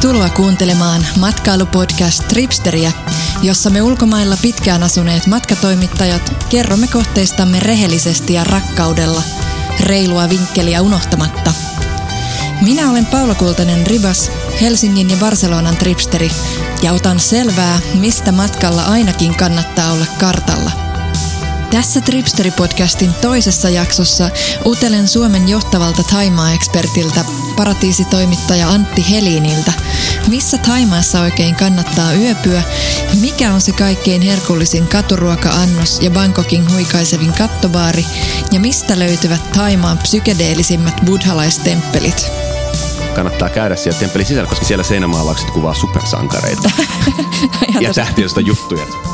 Tervetuloa kuuntelemaan matkailupodcast Tripsteriä, jossa me ulkomailla pitkään asuneet matkatoimittajat kerromme kohteistamme rehellisesti ja rakkaudella, reilua vinkkeliä unohtamatta. Minä olen Paula Kultanen Ribas, Helsingin ja Barcelonan tripsteri, ja otan selvää, mistä matkalla ainakin kannattaa olla kartalla – tässä Tripsteri-podcastin toisessa jaksossa utelen Suomen johtavalta Taimaa-ekspertiltä, paratiisitoimittaja Antti Heliniltä, missä Taimaassa oikein kannattaa yöpyä, mikä on se kaikkein herkullisin katuruoka-annos ja Bangkokin huikaisevin kattobaari, ja mistä löytyvät Taimaan psykedeellisimmät buddhalaistemppelit kannattaa käydä siellä temppelin sisällä, koska siellä seinämaalaukset kuvaa supersankareita. Ja tähtiöstä juttuja.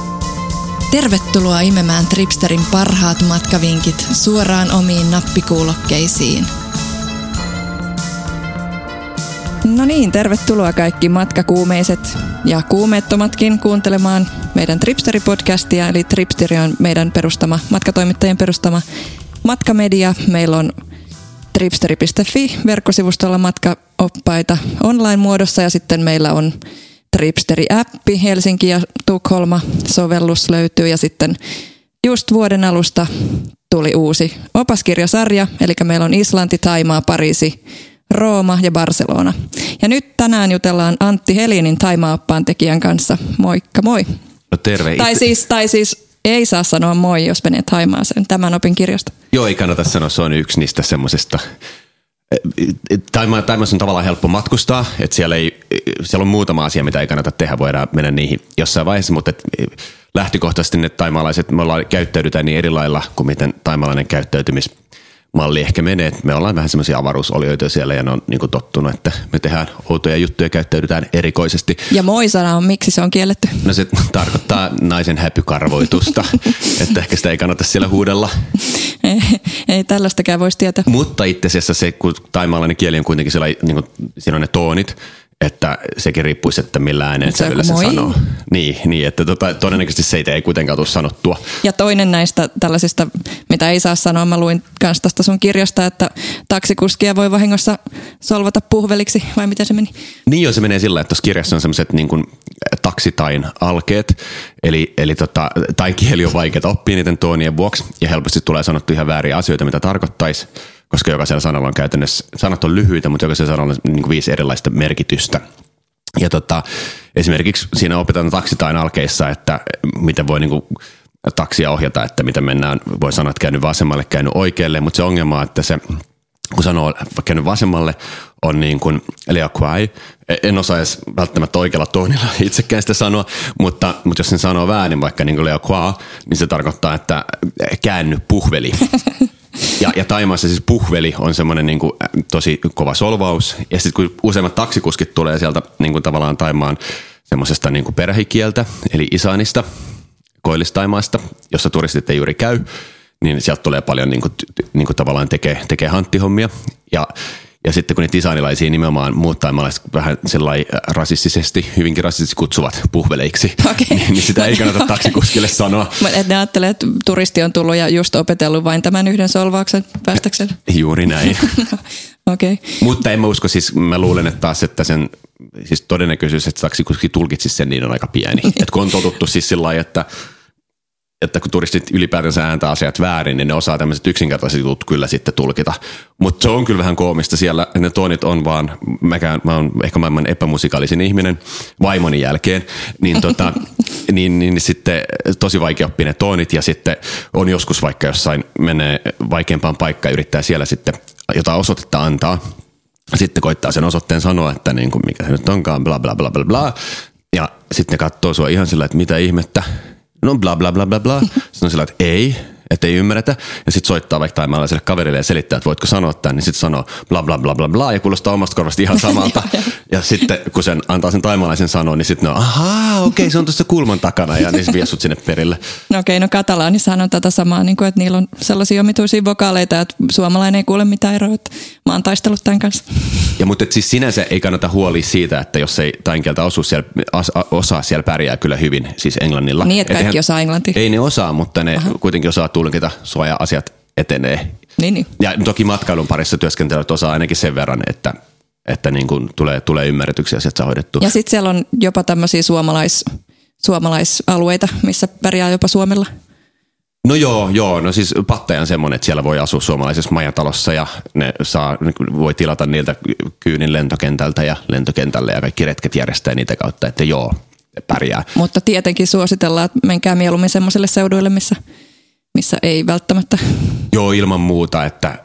Tervetuloa imemään Tripsterin parhaat matkavinkit suoraan omiin nappikuulokkeisiin. No niin, tervetuloa kaikki matkakuumeiset ja kuumeettomatkin kuuntelemaan meidän Tripsteri-podcastia. Eli Tripsteri on meidän perustama, matkatoimittajien perustama matkamedia. Meillä on tripsteri.fi verkkosivustolla matkaoppaita online-muodossa ja sitten meillä on Tripsteri-appi, Helsinki ja Tukholma sovellus löytyy ja sitten just vuoden alusta tuli uusi opaskirjasarja, eli meillä on Islanti, Taimaa, Pariisi, Rooma ja Barcelona. Ja nyt tänään jutellaan Antti Helinin Taimaa-oppaan tekijän kanssa. Moikka moi. No terve. Tai siis, tai siis ei saa sanoa moi, jos menee Taimaaseen. Tämän opin kirjasta. Joo, ei kannata sanoa. Se on yksi niistä semmoisesta Taimassa on tavallaan helppo matkustaa, että siellä, ei, siellä on muutama asia, mitä ei kannata tehdä, voidaan mennä niihin jossain vaiheessa, mutta et lähtökohtaisesti ne taimaalaiset, me ollaan, käyttäydytään niin eri lailla kuin miten taimalainen käyttäytymis malli ehkä menee. Me ollaan vähän semmoisia avaruusolioita siellä ja ne on niin tottunut, että me tehdään outoja juttuja ja käyttäydytään erikoisesti. Ja moi-sana on, miksi se on kielletty? No se tarkoittaa naisen häpykarvoitusta, että ehkä sitä ei kannata siellä huudella. Ei, ei tällaistakään voisi tietää. Mutta itse asiassa se, kun taimaalainen kieli on kuitenkin siellä, niin kuin, siinä on ne toonit, että sekin riippuisi, että millä ääneen se, se sanoo. Niin, niin että tota, todennäköisesti se ei kuitenkaan tule sanottua. Ja toinen näistä tällaisista, mitä ei saa sanoa, mä luin kanssa tästä sun kirjasta, että taksikuskia voi vahingossa solvata puhveliksi, vai miten se meni? Niin jo, se menee sillä, että tuossa kirjassa on sellaiset niin kuin taksitain alkeet, eli, eli tota, tai kieli on vaikea oppia niiden toonien vuoksi, ja helposti tulee sanottu ihan vääriä asioita, mitä tarkoittaisi koska jokaisella sanalla on käytännössä, sanat on lyhyitä, mutta jokaisella sanalla on niin kuin viisi erilaista merkitystä. Ja tota, esimerkiksi siinä opetetaan taksitain alkeissa, että miten voi niin kuin taksia ohjata, että miten mennään, voi sanoa, että käynyt vasemmalle, käynyt oikealle, mutta se ongelma on, että se kun sanoo käynyt vasemmalle, on niin kuin Quai. En osaa edes välttämättä oikealla toonilla itsekään sitä sanoa, mutta, mutta jos sen sanoo väärin, vaikka niin kuin Quai, niin se tarkoittaa, että käänny puhveli. Ja, ja Taimaassa siis puhveli on semmoinen niin kuin, tosi kova solvaus. Ja sitten kun useimmat taksikuskit tulee sieltä niin kuin tavallaan Taimaan semmoisesta niin perhekieltä, eli Isanista, Koillistaimaasta, jossa turistit ei juuri käy, niin sieltä tulee paljon niin kuin, niin kuin tavallaan tekee, tekee hanttihommia. Ja ja sitten kun niitä isänilaisia nimenomaan muut taimalaiset vähän sellainen rasistisesti, hyvinkin rasistisesti kutsuvat puhveleiksi, okay. niin, niin sitä ei kannata taksikuskille sanoa. Et ne ajattelee, että turisti on tullut ja just opetellut vain tämän yhden solvauksen päästäkseen. Juuri näin. okay. Mutta en mä usko, siis mä luulen, että taas, että sen siis todennäköisyys, että taksikuski tulkitsisi sen, niin on aika pieni. Et kun on totuttu siis sillä lailla, että että kun turistit ylipäätänsä ääntää asiat väärin, niin ne osaa tämmöiset yksinkertaiset jutut kyllä sitten tulkita. Mutta se on kyllä vähän koomista siellä, ne tonit on vaan, mäkään, mä oon ehkä maailman epämusikaalisin ihminen vaimoni jälkeen, niin, tota, niin, niin, niin sitten tosi vaikea oppia ne tonit ja sitten on joskus vaikka jossain menee vaikeampaan paikkaan ja yrittää siellä sitten jotain osoitetta antaa, sitten koittaa sen osoitteen sanoa, että niin kuin mikä se nyt onkaan, bla bla bla bla bla. Ja sitten ne katsoo sua ihan sillä, että mitä ihmettä, no bla bla bla bla bla. Sitten on sillä, että ei, että ei ymmärretä. Ja sitten soittaa vaikka taimaalaiselle kaverille ja selittää, että voitko sanoa tämän, niin sitten sanoo bla bla bla bla bla ja kuulostaa omasta korvasta ihan samalta. Ja sitten kun sen antaa sen taimaalaisen sanoa, niin sitten no ahaa, okei, okay, se on tuossa kulman takana ja niin vie sut sinne perille. No okei, okay, no katalaanissa on tätä samaa, niin kuin, että niillä on sellaisia omituisia vokaaleita, että suomalainen ei kuule mitään eroa, että mä oon taistellut tämän kanssa. Ja mutta siis sinänsä ei kannata huoli siitä, että jos ei tainkieltä osu siellä, as, osaa siellä pärjää kyllä hyvin, siis englannilla. Niin, että kaikki et osaa englantia. Ei ne osaa, mutta ne Aha. kuitenkin osaa tulkita suoja asiat etenee. Niin, niin. Ja toki matkailun parissa työskentelevät osaa ainakin sen verran, että että niin kuin tulee, tulee ymmärretyksiä sieltä hoidettu. Ja sitten siellä on jopa tämmöisiä suomalais, suomalaisalueita, missä pärjää jopa Suomella. No joo, joo. No siis Pattaja on semmoinen, että siellä voi asua suomalaisessa majatalossa ja ne saa, voi tilata niiltä kyynin lentokentältä ja lentokentälle ja kaikki retket järjestää niitä kautta, että joo, pärjää. Mutta tietenkin suositellaan, että menkää mieluummin semmoiselle seuduille, missä, missä ei välttämättä. Joo, ilman muuta, että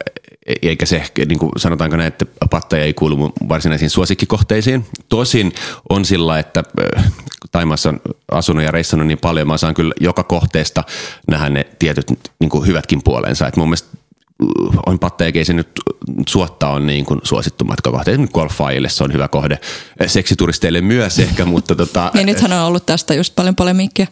eikä se ehkä, niin kuin sanotaanko näin, että Pattaja ei kuulu varsinaisiin suosikkikohteisiin. Tosin on sillä, että Taimassa on asunut ja reissannut niin paljon, mä saan kyllä joka kohteesta nähdä ne tietyt niin kuin hyvätkin puolensa. Et mun mielestä on patteja, se nyt suotta on niin kuin suosittu matkakohde. Esimerkiksi golfaajille se on hyvä kohde. Seksituristeille myös ehkä, mutta tota... niin nythän on ollut tästä just paljon polemiikkia.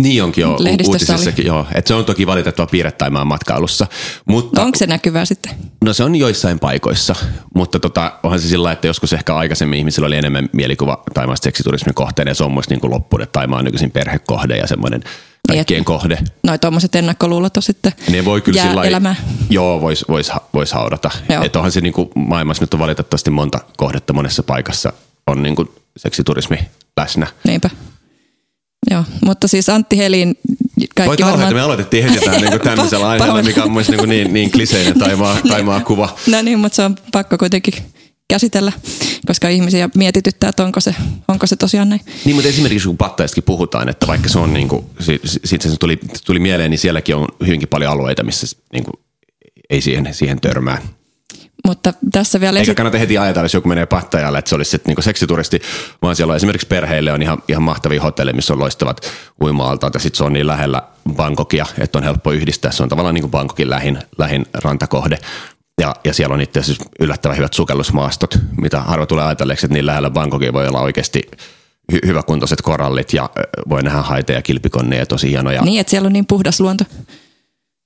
Niin onkin jo uutisissakin, joo. Et se on toki valitettava piirre Taimaan matkailussa. Mutta, no onko se näkyvää sitten? No se on joissain paikoissa, mutta tota, onhan se sillä että joskus ehkä aikaisemmin ihmisillä oli enemmän mielikuva Taimaasta seksiturismin kohteen ja se on myös niin loppuun, että Taimaa on nykyisin perhekohde ja semmoinen kaikkien niin, kohde. Noin tuommoiset ennakkoluulot on sitten ne voi kyllä jää elämään. Joo, voisi vois, vois haudata. Että onhan se niin kuin maailmassa nyt on valitettavasti monta kohdetta monessa paikassa on niin kuin seksiturismi läsnä. Niinpä. Joo, mutta siis Antti Helin kaikki Voi varmaan... me aloitettiin heti tämän niin tämmöisellä aiheella, mikä on myös niin, niin, niin kliseinen taimaa, taimaa kuva. No niin, mutta se on pakko kuitenkin käsitellä, koska ihmisiä mietityttää, että onko se, onko se tosiaan näin. Niin, mutta esimerkiksi kun pattaistakin puhutaan, että vaikka se on niin kuin, siitä se tuli, tuli mieleen, niin sielläkin on hyvinkin paljon alueita, missä niin kuin, ei siihen, siihen törmää. Mutta tässä vielä... Eikä kannata heti ajatella, jos joku menee Pattajalle, että se olisi sitten niinku seksituristi, vaan siellä on esimerkiksi perheille on ihan, ihan mahtavia hotelleja, missä on loistavat uima ja sitten se on niin lähellä Bangkokia, että on helppo yhdistää. Se on tavallaan niin kuin Bangkokin lähin, lähin rantakohde. Ja, ja siellä on itse asiassa yllättävän hyvät sukellusmaastot, mitä harva tulee ajatelleeksi, että niin lähellä Bangkokia voi olla oikeasti hy- hyväkuntoiset korallit ja voi nähdä haita ja kilpikonneja tosi hienoja. Niin, että siellä on niin puhdas luonto.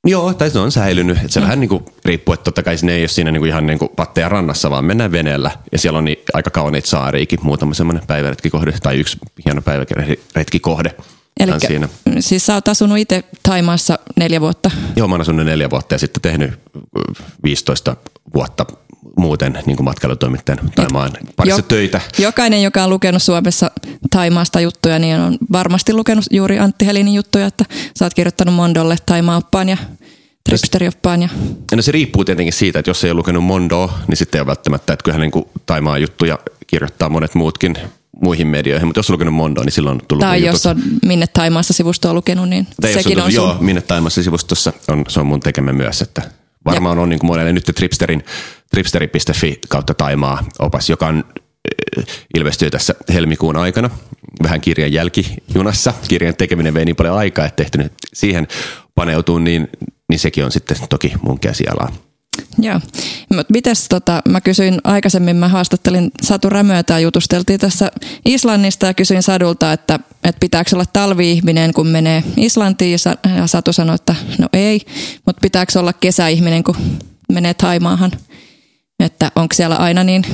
Joo, tai se on säilynyt. Että se mm. vähän niin kuin riippuu, että totta kai sinne ei ole siinä niin kuin ihan niin kuin patteja rannassa, vaan mennään veneellä. Ja siellä on niin aika kauniit saariikin, muutama semmoinen päiväretkikohde tai yksi hieno päiväretkikohde. Eli siinä. siis sä oot asunut itse Taimaassa neljä vuotta? Joo, mä oon asunut neljä vuotta ja sitten tehnyt 15 vuotta muuten niin kuin matkailutoimittajan Taimaan parissa jo, töitä. Jokainen, joka on lukenut Suomessa Taimaasta juttuja, niin on varmasti lukenut juuri Antti Helinin juttuja, että sä oot kirjoittanut Mondolle Taimaa-oppaan ja Tripsterioppaan. Ja... No se riippuu tietenkin siitä, että jos ei ole lukenut Mondoa, niin sitten ei ole välttämättä, että kyllähän niin kuin Taimaa juttuja kirjoittaa monet muutkin muihin medioihin, mutta jos on lukenut Mondoa, niin silloin on tullut Tai jos on Minne Taimaassa sivustoa lukenut, niin tai sekin on, on sun... Joo, Minne Taimaassa sivustossa on, se on mun tekemä myös, että varmaan ja. on niin kuin monelle nyt Tripsterin tripsteri.fi kautta Taimaa opas, joka on eh, ilmestyy tässä helmikuun aikana, vähän kirjan jälkijunassa. Kirjan tekeminen vei niin paljon aikaa, että tehty siihen paneutuu, niin, niin sekin on sitten toki mun käsialaa. Joo, mutta mites tota, mä kysyin aikaisemmin, mä haastattelin Satu Rämöötä ja jutusteltiin tässä Islannista ja kysyin Sadulta, että, että pitääkö olla talvi-ihminen, kun menee Islantiin ja Satu sanoi, että no ei, mutta pitääkö olla kesäihminen, kun menee Taimaahan – että onko siellä aina niin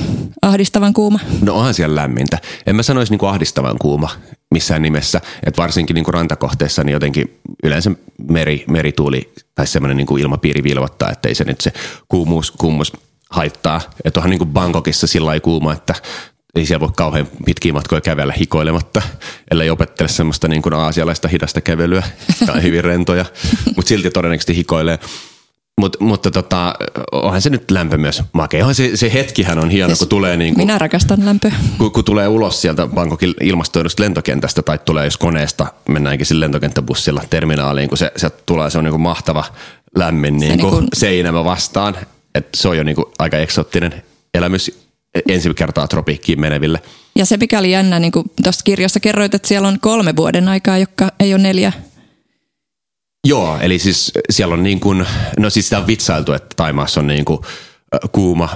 ahdistavan kuuma? No onhan siellä lämmintä. En mä sanoisi niin kuin ahdistavan kuuma missään nimessä. Että varsinkin niin kuin rantakohteessa niin jotenkin yleensä meri, merituuli tai semmoinen niin kuin ilmapiiri vilvottaa, että ei se nyt se kuumuus, kuumuus haittaa. Että onhan niin kuin Bangkokissa sillä kuuma, että ei siellä voi kauhean pitkiä matkoja kävellä hikoilematta, ellei opettele semmoista niin kuin aasialaista hidasta kävelyä tai hyvin rentoja, mutta silti todennäköisesti hikoilee. Mut, mutta tota, onhan se nyt lämpö myös makea. Onhan se, se hetkihän on hieno, siis kun tulee niin kuin, Minä rakastan lämpöä. Kun, kun, tulee ulos sieltä Bangkokin ilmastoidusta lentokentästä tai tulee jos koneesta, mennäänkin sillä lentokenttäbussilla terminaaliin, kun se, se tulee, se on niin kuin mahtava lämmin niin kuin, niin kuin seinämä vastaan. Et se on jo niin kuin aika eksoottinen elämys ensi kertaa tropiikkiin meneville. Ja se mikä oli jännä, niin kuin tuossa kirjassa kerroit, että siellä on kolme vuoden aikaa, joka ei ole neljä Joo, eli siis siellä on niin kuin, no siis sitä on vitsailtu, että Taimaassa on niin kuin kuuma,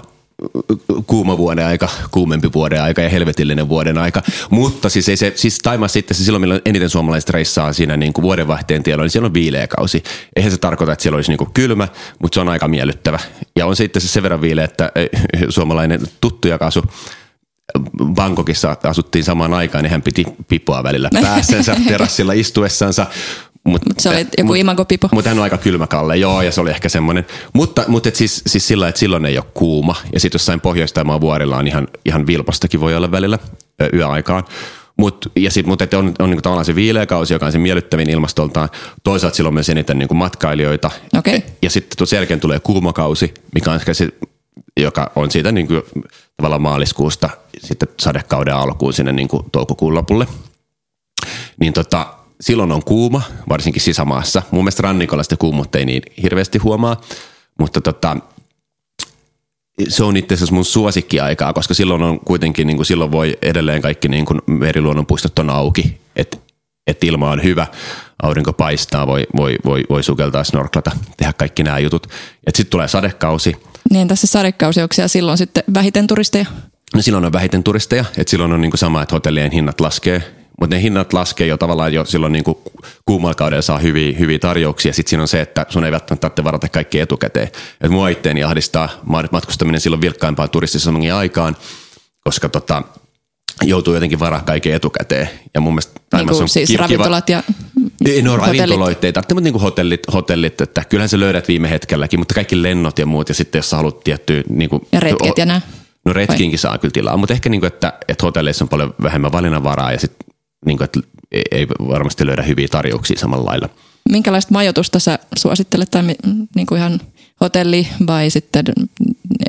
kuuma vuoden aika, kuumempi vuoden aika ja helvetillinen vuoden aika. Mutta siis, ei se, siis Taimaassa sitten se silloin, milloin eniten suomalaiset reissaa siinä niin kuin vuodenvaihteen tiellä, niin siellä on viileä kausi. Eihän se tarkoita, että siellä olisi niin kuin kylmä, mutta se on aika miellyttävä. Ja on sitten se sen verran viileä, että suomalainen tuttu, joka asui Bangkokissa asuttiin samaan aikaan, niin hän piti pipoa välillä päässänsä terassilla istuessansa, Mut, mut se oli joku mut, imagopipo. Mutta hän on aika kylmäkalle, joo, ja se oli ehkä semmoinen. Mutta, mutta et siis, siis sillä että silloin ei ole kuuma. Ja sitten jossain pohjoistaimaan vuorilla on ihan, ihan vilpastakin voi olla välillä yöaikaan. Mut, ja sit, mutta on, on niinku tavallaan se viileä kausi, joka on se miellyttävin ilmastoltaan. Toisaalta silloin myös eniten niinku matkailijoita. Okay. Ja sitten sen jälkeen tulee kuumakausi, mikä on ehkä se, joka on siitä niinku, tavallaan maaliskuusta sitten sadekauden alkuun sinne niinku toukokuun lopulle. Niin tota, silloin on kuuma, varsinkin sisämaassa. Mun mielestä rannikolla sitä kuumuutta ei niin hirveästi huomaa, mutta tota, se on itse asiassa mun suosikkiaikaa, koska silloin on kuitenkin, niin kuin silloin voi edelleen kaikki niin kuin meriluonnonpuistot on auki, että et ilma on hyvä, aurinko paistaa, voi, voi, voi, voi sukeltaa, snorklata, tehdä kaikki nämä jutut. Sitten tulee sadekausi. Niin tässä sadekausi, onko siellä silloin sitten vähiten turisteja? No silloin on vähiten turisteja, että silloin on niin kuin sama, että hotellien hinnat laskee, mutta ne hinnat laskee jo tavallaan jo silloin niin kuumalla kaudella saa hyviä, hyviä tarjouksia. Sitten siinä on se, että sun ei välttämättä tarvitse varata kaikki etukäteen. Et mua itteeni ahdistaa matkustaminen silloin vilkkaimpaan turistisesongin aikaan, koska tota, joutuu jotenkin varaa kaiken etukäteen. Ja mun mielestä niin kuin siis kiva, ravintolat ja ei, no ravintoloit ei tarvitse, mutta niin kuin hotellit, hotellit, että kyllähän se löydät viime hetkelläkin, mutta kaikki lennot ja muut, ja sitten jos sä haluat tiettyä... Niin kuin, ja retket ja nämä. No retkiinkin saa kyllä tilaa, mutta ehkä niin kuin, että, että hotelleissa on paljon vähemmän valinnanvaraa ja sitten niin kuin, että ei varmasti löydä hyviä tarjouksia samalla lailla. Minkälaista majoitusta sä suosittelet, tai niin kuin ihan hotelli vai sitten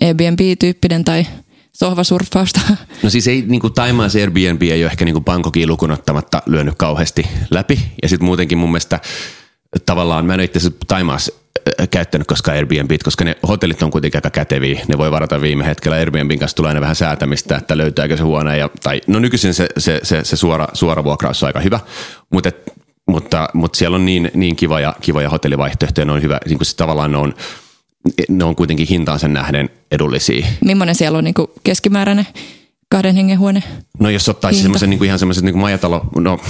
Airbnb-tyyppinen tai sohvasurffausta? No siis ei, niin kuin Taimaassa Airbnb ei ole ehkä niin kuin lukunottamatta lyönyt kauheasti läpi. Ja sitten muutenkin mun mielestä tavallaan, mä en itse asiassa Taimaassa käyttänyt koskaan Airbnb, koska ne hotellit on kuitenkin aika käteviä. Ne voi varata viime hetkellä. Airbnbin kanssa tulee aina vähän säätämistä, että löytääkö se huone. Ja, tai, no nykyisin se, se, se, se suora, suora vuokraus on aika hyvä, mutta, mutta, mutta siellä on niin, niin kivoja, kivoja hotellivaihtoehtoja. Ne on hyvä, niin kuin se tavallaan ne on, ne on kuitenkin hintaansa nähden edullisia. Millainen siellä on niin kuin keskimääräinen kahden hengen huone? No jos ottaisi semmoisen niin kuin ihan semmoisen niin majatalo, no,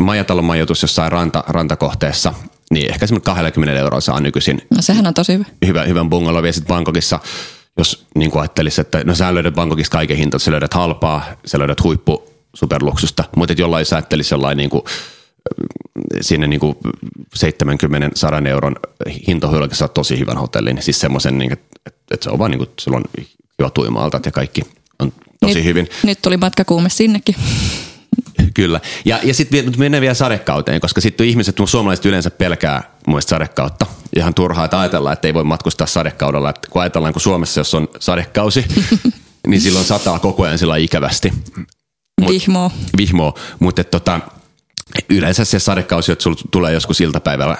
majatalon majoitus jossain ranta, rantakohteessa, niin ehkä semmoinen 20 euroa saa nykyisin. No sehän on tosi hyvä. hyvä hyvän bungalow. Ja sitten Bangkokissa, jos niin kuin ajattelisi, että no sä löydät Bangkokissa kaiken hinta, sä löydät halpaa, sä löydät huippu superluksusta, mutta jollain sä ajattelisi jollain niin kuin, sinne niin kuin 70-100 euron hintohyöllä saa tosi hyvän hotellin. Siis semmoisen, niin, että, että se on vaan niin kuin, on hyvä tuimaalta ja kaikki on tosi nyt, hyvin. Nyt tuli matkakuume sinnekin. Kyllä. Ja, ja sitten mennään vielä sadekauteen, koska sitten ihmiset, suomalaiset yleensä pelkää mun sadekautta. Ihan turhaa, että ajatellaan, että ei voi matkustaa sadekaudella. Että kun ajatellaan, kun Suomessa jos on sadekausi, niin silloin sataa koko ajan sillä ikävästi. Vihmoo. Vihmoo. Mutta tota, yleensä se sadekausi, että sulla tulee joskus iltapäivällä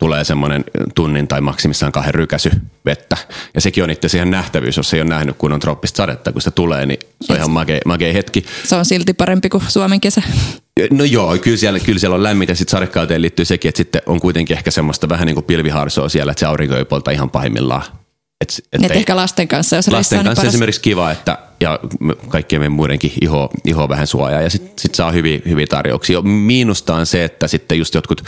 tulee semmoinen tunnin tai maksimissaan kahden rykäsy vettä. Ja sekin on itse siihen nähtävyys, jos ei ole nähnyt kun on trooppista sadetta, kun se tulee, niin se on ihan makea, makea hetki. Se on silti parempi kuin Suomen kesä. No joo, kyllä siellä, kyllä siellä on lämmintä. Sitten sadekauteen liittyy sekin, että sitten on kuitenkin ehkä semmoista vähän niin kuin pilviharsoa siellä, että se aurinko ei polta ihan pahimmillaan. Et, et, et ehkä lasten kanssa, jos Lasten kanssa paras. esimerkiksi kiva, että ja kaikkien meidän muidenkin iho, iho vähän suojaa ja sitten sit saa hyviä, hyviä tarjouksia. Miinusta on se, että sitten just jotkut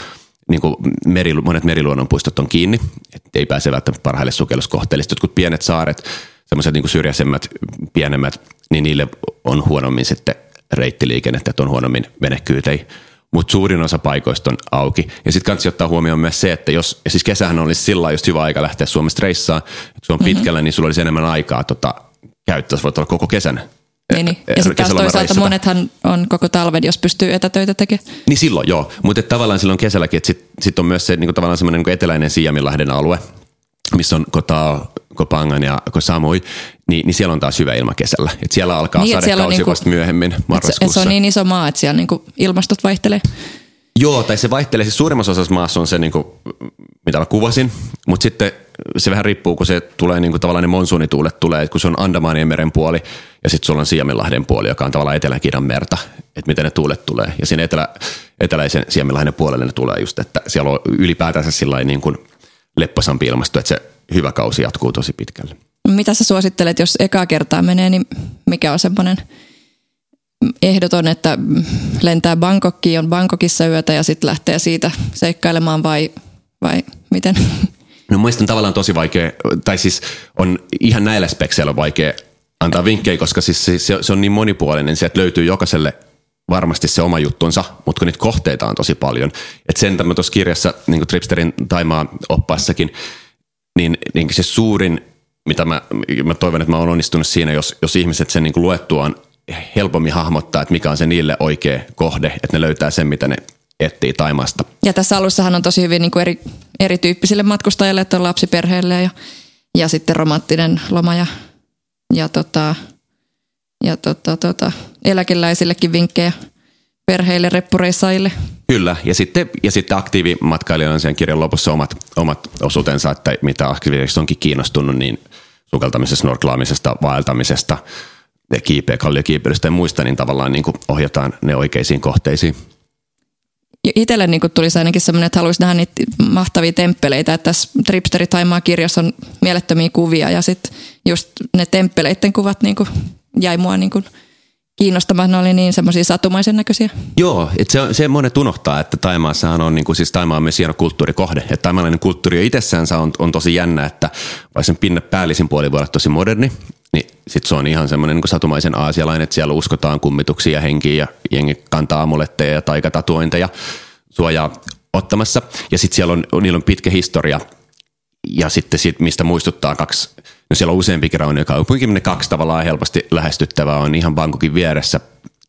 niin kuin meri, monet meriluonnonpuistot on kiinni, että ei pääse välttämättä parhaille sukelluskohteille. Jotkut pienet saaret, semmoiset niin syrjäisemmät, pienemmät, niin niille on huonommin sitten reittiliikennettä, että on huonommin venekyytejä. Mutta suurin osa paikoista on auki. Ja sitten kannattaa ottaa huomioon myös se, että jos, ja siis kesähän olisi sillä just hyvä aika lähteä Suomesta reissaan, että se on mm-hmm. pitkällä, niin sulla olisi enemmän aikaa tota, käyttää, voit olla koko kesän niin, niin. Ja sitten taas toisaalta reissata. monethan on koko talven, jos pystyy etätöitä tekemään. Niin silloin joo, mutta tavallaan silloin kesälläkin, että sitten sit on myös se niin kuin tavallaan semmoinen niin eteläinen Siaminlahden alue, missä on Kota, Kopangan ja Kosamui, niin, niin siellä on taas hyvä ilma kesällä. Et siellä alkaa niin, sadekausi niinku, vasta myöhemmin marraskuussa. Et se, et se on niin iso maa, että siellä niinku ilmastot vaihtelee. Joo, tai se vaihtelee. Siis suurimmassa osassa maassa on se, niin kuin, mitä mä kuvasin, mutta sitten se vähän riippuu, kun se tulee niin kuin tavallaan ne monsuunituulet tulee, kun se on Andamanien meren puoli ja sitten sulla on Siemenlahden puoli, joka on tavallaan Etelä-Kiinan merta, että miten ne tuulet tulee. Ja siinä etelä, eteläisen Siemenlahden puolelle ne tulee just, että siellä on ylipäätänsä sillä niin kuin lepposampi ilmasto, että se hyvä kausi jatkuu tosi pitkälle. Mitä sä suosittelet, jos ekaa kertaa menee, niin mikä on semmoinen ehdoton, että lentää Bangkokkiin, on Bangkokissa yötä ja sitten lähtee siitä seikkailemaan vai, vai miten? No on tavallaan tosi vaikea, tai siis on ihan näillä spekseillä vaikea antaa vinkkejä, koska siis se, se on niin monipuolinen, se, että löytyy jokaiselle varmasti se oma juttunsa, mutta kun niitä kohteita on tosi paljon. Että sen mä tuossa kirjassa, niin kuin Tripsterin Taimaa oppaassakin, niin, niin se suurin, mitä mä, mä toivon, että mä oon onnistunut siinä, jos, jos ihmiset sen niin kuin luettuaan helpommin hahmottaa, että mikä on se niille oikea kohde, että ne löytää sen, mitä ne etsii Taimasta. Ja tässä alussahan on tosi hyvin niin kuin eri, erityyppisille matkustajille, että on lapsiperheille ja, ja sitten romanttinen loma ja, ja, tota, ja tota, tota, eläkeläisillekin vinkkejä perheille, reppureissaille. Kyllä, ja sitten, ja sitten aktiivimatkailijoilla on sen kirjan lopussa omat, omat osuutensa, että mitä aktiivisesti onkin kiinnostunut, niin sukeltamisesta, snorklaamisesta, vaeltamisesta, kiipeä, kalliokiipeilystä ja muista, niin tavallaan niin kuin ohjataan ne oikeisiin kohteisiin. Itselle niin tuli ainakin semmoinen, että haluaisi nähdä niitä mahtavia temppeleitä, että tässä Tripsteri Taimaa kirjassa on mielettömiä kuvia ja sitten just ne temppeleiden kuvat niin kuin jäi mua niin kuin kiinnostamaan, ne oli niin semmoisia satumaisen näköisiä. Joo, että se, se monet unohtaa, että Taimaassahan on, niin kuin, siis Taimaa on myös hieno kulttuurikohde. Että taimaalainen kulttuuri itsessään on, on tosi jännä, että vaikka sen pinne päällisin puoli voi olla tosi moderni, niin sitten se on ihan semmoinen niin satumaisen aasialainen, että siellä uskotaan kummituksia henkiä ja jengi kantaa amuletteja ja taikatatuointeja suojaa ottamassa. Ja sitten siellä on, niillä on pitkä historia ja sitten sit, mistä muistuttaa kaksi, no siellä on useampikin rauniokaupunki, ne kaksi tavallaan helposti lähestyttävää on ihan Bangkokin vieressä,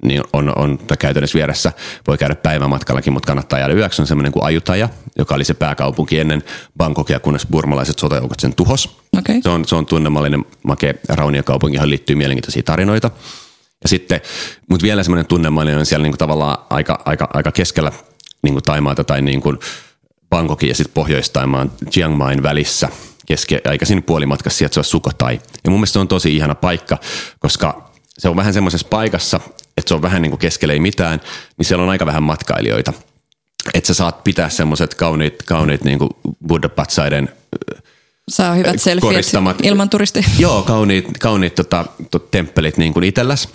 niin on, on käytännössä vieressä, voi käydä päivämatkallakin, mutta kannattaa jäädä yöksi, on semmoinen kuin Ajutaja, joka oli se pääkaupunki ennen Bangkokia, kunnes burmalaiset sotajoukot sen tuhos. Okay. Se, on, se on tunnemallinen makea rauniokaupunki, johon liittyy mielenkiintoisia tarinoita. Ja sitten, mutta vielä semmoinen tunnemallinen on siellä niin kuin tavallaan aika, aika, aika keskellä niin kuin Taimaata tai niin kuin Bangkokin ja sitten Pohjois-Taimaan Chiang Main välissä keskiaikaisin puolimatkassa sieltä se on Sukotai. Ja mun mielestä se on tosi ihana paikka, koska se on vähän semmoisessa paikassa, että se on vähän niin kuin keskellä ei mitään, niin siellä on aika vähän matkailijoita. Että sä saat pitää semmoiset kauniit, kauniit niin kuin Buddha-patsaiden Saa hyvät selfiet ilman turisteja. Joo, kauniit, kauniit tota, tot, temppelit niin kuin itselläs,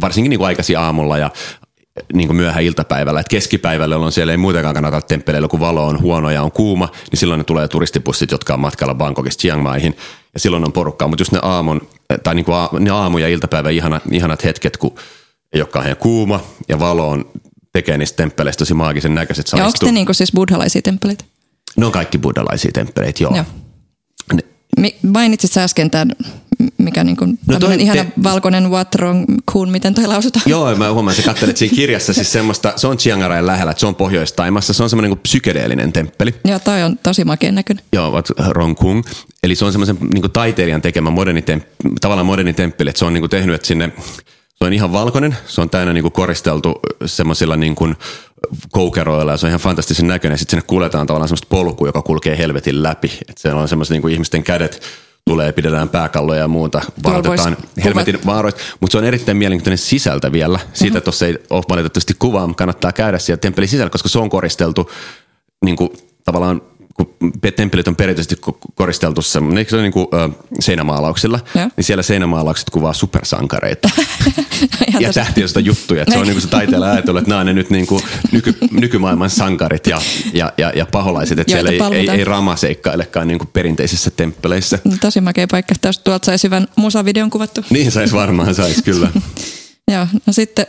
varsinkin niin kuin aikaisin aamulla ja niin kuin myöhä iltapäivällä. Et keskipäivällä, jolloin siellä ei muutenkaan kannata temppeleillä, kun valo on huono ja on kuuma, niin silloin ne tulee turistipussit, jotka on matkalla Bangkokista Chiang Maihin, ja silloin on porukkaa. Mutta just ne, aamun, tai niin kuin a, ne aamu- ja iltapäivän ihanat, ihanat hetket, kun ei ole kauhean kuuma ja valo on, tekee niistä temppeleistä tosi maagisen näköiset. Ja onko ne niin kuin siis buddhalaisia temppeleitä? Ne on kaikki buddhalaisia temppeleitä, joo. joo. Ne, mainitsit sä äsken tämän mikä niin kuin no toi, ihana te... valkoinen what wrong kun, miten toi lausutaan? Joo, mä huomaan, että katselet siinä kirjassa siis semmoista, se on Chiang lähellä, että se on Pohjois-Taimassa, se on semmoinen niin psykedeellinen temppeli. Joo, toi on tosi makeen näköinen. Joo, what wrong kung. Eli se on semmoisen niin taiteilijan tekemä moderni temppeli, tavallaan moderni temppeli, että se on niin kuin tehnyt, että sinne se on ihan valkoinen, se on täynnä niin kuin koristeltu semmoisilla niin kuin koukeroilla ja se on ihan fantastisen näköinen. Sitten sinne kuljetaan tavallaan semmoista polkua, joka kulkee helvetin läpi. Että siellä on semmoiset niin kuin ihmisten kädet tulee, pidetään pääkalloja ja muuta, varoitetaan helvetin vaaroista. Mutta se on erittäin mielenkiintoinen sisältä vielä. Siitä mm-hmm. tuossa ei ole valitettavasti kuvaa, kannattaa käydä siellä temppelin sisällä, koska se on koristeltu niin kuin, tavallaan kun temppelit on perinteisesti koristeltu semmoinen, se on niin kuin, ö, seinämaalauksilla, ja. niin siellä seinämaalaukset kuvaa supersankareita ja tähtiöstä juttuja. Että se on niin kuin se taiteella ajatellut, että nämä on ne nyt niin kuin nyky, nykymaailman sankarit ja, ja, ja, ja paholaiset, että siellä ei, ei, ei rama seikkailekaan niin kuin perinteisissä temppeleissä. Tosi makea paikka. Tästä tuolta saisi hyvän musavideon kuvattu. Niin saisi varmaan, saisi kyllä. Joo, no sitten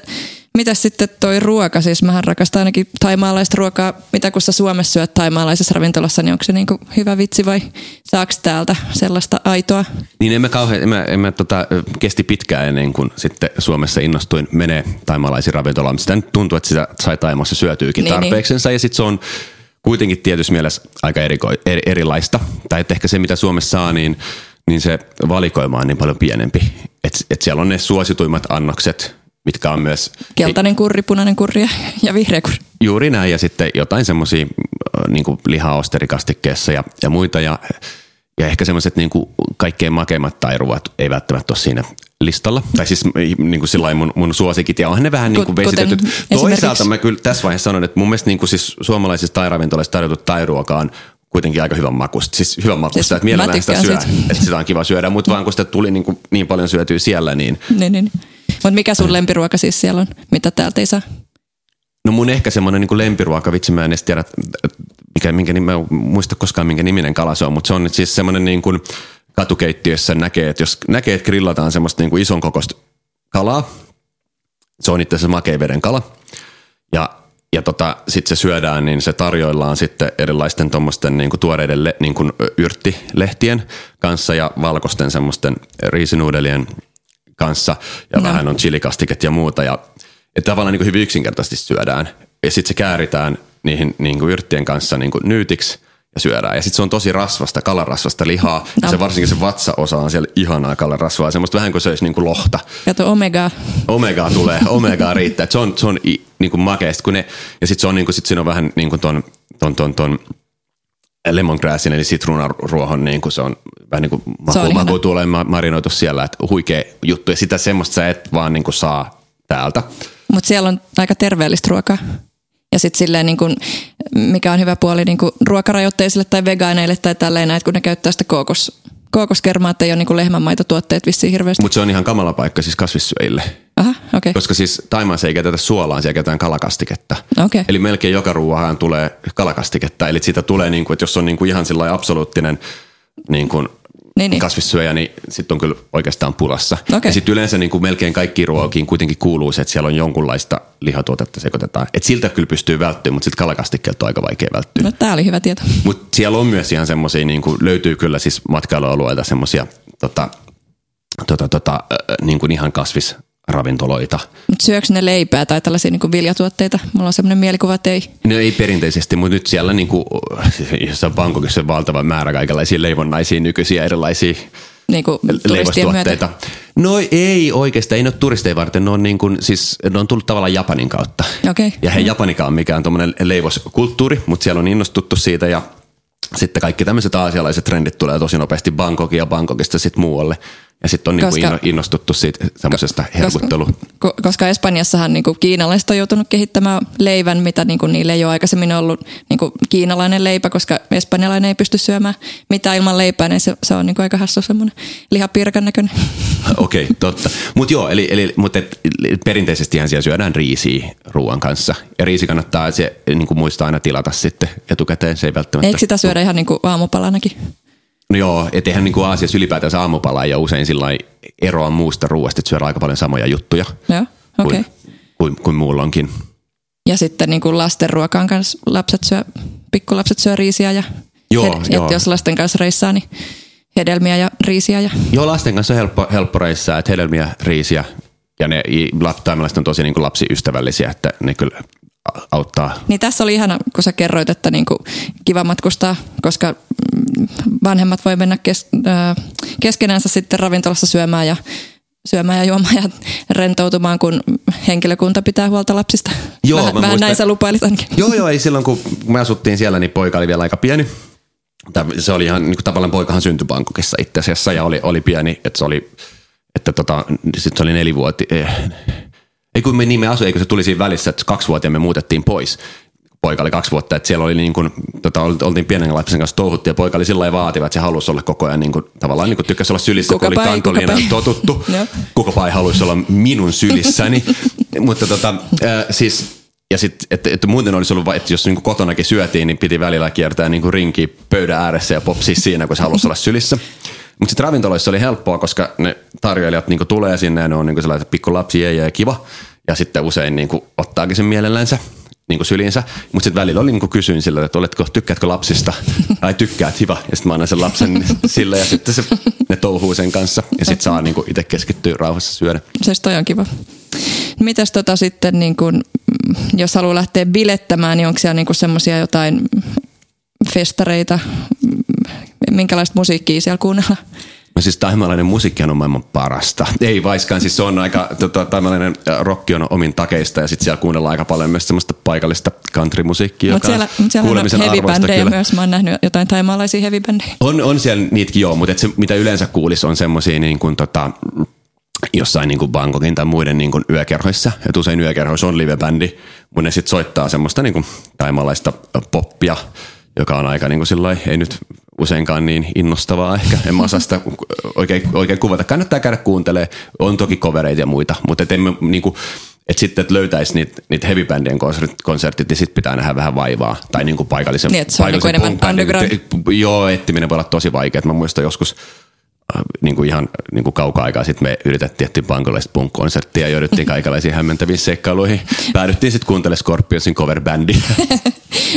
mitä sitten toi ruoka? Siis mähän rakastan ainakin taimaalaista ruokaa. Mitä kun sä Suomessa syöt taimaalaisessa ravintolassa, niin onko se niinku hyvä vitsi vai saaks täältä sellaista aitoa? Niin emme kauhean, emme, emme tota, kesti pitkään ennen kuin sitten Suomessa innostuin menee taimaalaisiin ravintolaan. Sitä nyt tuntuu, että sitä sai Taimassa syötyykin niin, tarpeeksensa niin. ja sitten se on kuitenkin tietyssä mielessä aika eriko, eri, erilaista. Tai että ehkä se, mitä Suomessa saa, niin, niin se valikoima on niin paljon pienempi. Että et siellä on ne suosituimmat annokset, mitkä on myös... Keltainen kurri, punainen kurri ja vihreä kurri. Juuri näin ja sitten jotain semmoisia niin lihaosterikastikkeessa ja, ja muita ja, ja ehkä semmoiset niin kaikkein makeimmat tairuvat ei välttämättä ole siinä listalla. Tai siis niin kuin sillä mun, mun suosikit ja onhan ne vähän niin kuin vesitetyt. Toisaalta mä kyllä tässä vaiheessa sanon, että mun mielestä niin kuin siis suomalaisissa tairavintolissa tarjottu tairuoka on kuitenkin aika hyvän makusta. Siis hyvän makusta, siis että mielellään sitä syö, siitä. että sitä on kiva syödä, mutta vaan kun sitä tuli niin, kuin niin paljon syötyä siellä, niin... Niin, niin. Mutta mikä sun lempiruoka siis siellä on, mitä täältä ei saa? No mun ehkä semmoinen niin lempiruoka, vitsi mä en edes tiedä, mikä, minkä mä en muista koskaan minkä niminen kala se on, mutta se on siis semmoinen niin kuin katukeittiössä näkee, että jos näkee, että grillataan semmoista niin kuin ison kokoista kalaa, se on itse asiassa makeiveden kala. Ja, ja tota, sitten se syödään, niin se tarjoillaan sitten erilaisten tuommoisten niin tuoreiden le, niin kuin yrttilehtien kanssa ja valkoisten semmoisten riisinuudelien kanssa. Ja no. vähän on chilikastiket ja muuta. Ja että tavallaan niin kuin hyvin yksinkertaisesti syödään. Ja sitten se kääritään niihin niin kuin yrttien kanssa niin kuin nyytiksi ja syödään. Ja sitten se on tosi rasvasta, kalarasvasta lihaa. No. Ja se varsinkin se vatsaosa on siellä ihanaa kalarasvaa. Semmoista vähän kuin se olisi niin kuin lohta. Kato omega. Omega tulee, omega riittää. Et se on, se on niin kuin makeista. Kun ne, ja sitten se on, niin kuin, sit siinä on vähän niin kuin ton, ton, ton, ton lemongrassin eli sitruunaruohon, niin kuin se on vähän niin kuin maku, maku tulee marinoitu siellä, että huikea juttu. Ja sitä semmoista sä et vaan niin kuin saa täältä. Mutta siellä on aika terveellistä ruokaa. Ja sitten silleen, niin kun, mikä on hyvä puoli niin kun ruokarajoitteisille tai vegaaneille tai tälleen, että kun ne käyttää sitä kookos, kookoskermaa, että ei ole niin lehmänmaitotuotteet vissiin hirveästi. Mutta se on ihan kamala paikka siis kasvissyöjille. Aha, okay. Koska siis Taimaassa ei käytetä suolaa, siellä käytetään kalakastiketta. Okay. Eli melkein joka ruoahan tulee kalakastiketta. Eli siitä tulee, niin kuin, että jos on niin kuin ihan absoluuttinen niin kuin niin, niin. kasvissyöjä, niin sitten on kyllä oikeastaan pulassa. Okay. Ja sitten yleensä niin kuin melkein kaikki ruokiin kuitenkin kuuluu se, että siellä on jonkunlaista lihatuotetta sekoitetaan. Et siltä kyllä pystyy välttyä, mutta sitten kalakastikkeelta on aika vaikea välttyä. No tämä oli hyvä tieto. Mutta siellä on myös ihan semmoisia, niin kuin löytyy kyllä siis matkailualueilta semmoisia tota, tota, tota, niin kuin ihan kasvis ravintoloita. Mutta syökö ne leipää tai tällaisia niin viljatuotteita? Mulla on sellainen mielikuva, että ei. No ei perinteisesti, mutta nyt siellä niin kuin, jossain Bangkokissa on valtava määrä kaikenlaisia leivonnaisia nykyisiä erilaisia niin kuin leivostuotteita. No ei oikeastaan, ei ne ole turisteja varten, ne on, niin kuin, siis, ne on tullut tavallaan Japanin kautta. Okay. Ja he Japanikaan mikään tuommoinen leivoskulttuuri, mutta siellä on innostuttu siitä ja sitten kaikki tämmöiset aasialaiset trendit tulee tosi nopeasti Bangkokia ja Bangkokista sitten muualle. Ja sitten on koska, niinku innostuttu siitä semmoisesta herkuttelu. Koska, koska Espanjassahan niinku kiinalaiset on joutunut kehittämään leivän, mitä niinku niille ei ole aikaisemmin ollut niinku kiinalainen leipä, koska espanjalainen ei pysty syömään mitään ilman leipää, niin se, se on niinku aika hassu semmoinen lihapirkan näköinen. Okei, okay, totta. Mutta joo, eli, eli mutta perinteisesti siellä syödään riisiä ruoan kanssa. Ja riisi kannattaa se niinku muistaa aina tilata sitten etukäteen, se ei välttämättä... Eikö sitä syödä ihan niinku aamupalanakin? No joo, et eihän niin Aasiassa ylipäätänsä aamupala ja usein sillä eroa muusta ruoasta, että syödään aika paljon samoja juttuja joo, okay. kuin, kuin, kuin muullonkin. Ja sitten niin kuin lasten ruokaan kanssa lapset syö, pikkulapset syö riisiä ja joo, he, joo. jos lasten kanssa reissaa, niin hedelmiä ja riisiä. Ja... Joo, lasten kanssa on helppo, helppo reissaa, että hedelmiä, riisiä ja ne taimalaiset on tosi niin kuin lapsiystävällisiä, että ne kyllä auttaa. Niin tässä oli ihana, kun sä kerroit, että niin kuin kiva matkustaa, koska vanhemmat voi mennä kes, äh, keskenänsä sitten ravintolassa syömään ja syömään ja juomaan ja rentoutumaan, kun henkilökunta pitää huolta lapsista. Joo, vähän, vähän näin sä lupailit ainakin. Joo, joo, ei silloin kun me asuttiin siellä, niin poika oli vielä aika pieni. Se oli ihan, niin kuin tavallaan poikahan syntyi Bangkokissa itse asiassa ja oli, oli pieni, että se oli, että tota, sit se oli nelivuoti, eh, ei kun me niin me asuin, eikö se tuli siinä välissä, että kaksi vuotta me muutettiin pois. Poika oli kaksi vuotta, että siellä oli niin kuin, tota, oltiin pienen lapsen kanssa touhuttu ja poika oli sillä vaativa, että se halusi olla koko ajan niin kuin, tavallaan niin kuin tykkäsi olla sylissä, kuka kun oli kantoliina totuttu. Kukapa ei haluaisi olla minun sylissäni. Mutta tota, äh, siis ja sitten, että, että muuten olisi ollut, että jos niin kotonakin syötiin, niin piti välillä kiertää niin rinki pöydän ääressä ja popsia siinä, kun se halusi olla sylissä. Mutta sitten ravintoloissa oli helppoa, koska ne tarjoilijat niinku tulee sinne ja ne on niinku sellaisia pikku lapsi ja kiva. Ja sitten usein niinku ottaakin sen mielellänsä niinku syliinsä. Mutta sitten välillä oli niinku kysyin sillä, että oletko, tykkäätkö lapsista? Tai tykkäät, hyvä. Ja sitten mä annan sen lapsen sille ja sitten se, ne touhuu sen kanssa. Ja sitten saa niinku itse keskittyä rauhassa syödä. Se toi on kiva. Mitäs tota sitten, niin kun, jos haluaa lähteä bilettämään, niin onko siellä niin semmoisia jotain festareita, minkälaista musiikkia siellä kuunnella? No siis taimalainen musiikki on maailman parasta. Ei vaiskaan, siis se on aika, tota, taimalainen rokki on omin takeista ja sitten siellä kuunnellaan aika paljon myös semmoista paikallista country-musiikkia, Mutta siellä, siellä on heavy myös, mä oon nähnyt jotain taimalaisia heavy On, on siellä niitäkin joo, mutta se, mitä yleensä kuulisi on semmoisia niin kuin tota, jossain niin kuin Bangkokin tai muiden niin kuin yökerhoissa. Et usein yökerhoissa on livebändi, mutta ne sitten soittaa semmoista niin kuin taimalaista poppia, joka on aika niin kuin sillai, ei nyt useinkaan niin innostavaa ehkä. En mä osaa sitä oikein, oikein kuvata. Kannattaa käydä kuuntelemaan. On toki covereita ja muita, mutta et emme, niin kuin, et sitten, että löytäisi niitä, niitä heavy-bändien konsertit, niin sitten pitää nähdä vähän vaivaa. Tai niin kuin paikallisen, niin, se on niin enemmän underground. Joo, ettiminen voi olla tosi vaikeaa. Mä muistan joskus niin kuin ihan niin kuin kauka-aikaa sitten me yritettiin etsiä pankolaista punk-konserttia ja jouduttiin kaikenlaisiin hämmentäviin seikkailuihin. Päädyttiin sitten kuuntelemaan Scorpionsin cover-bändiä.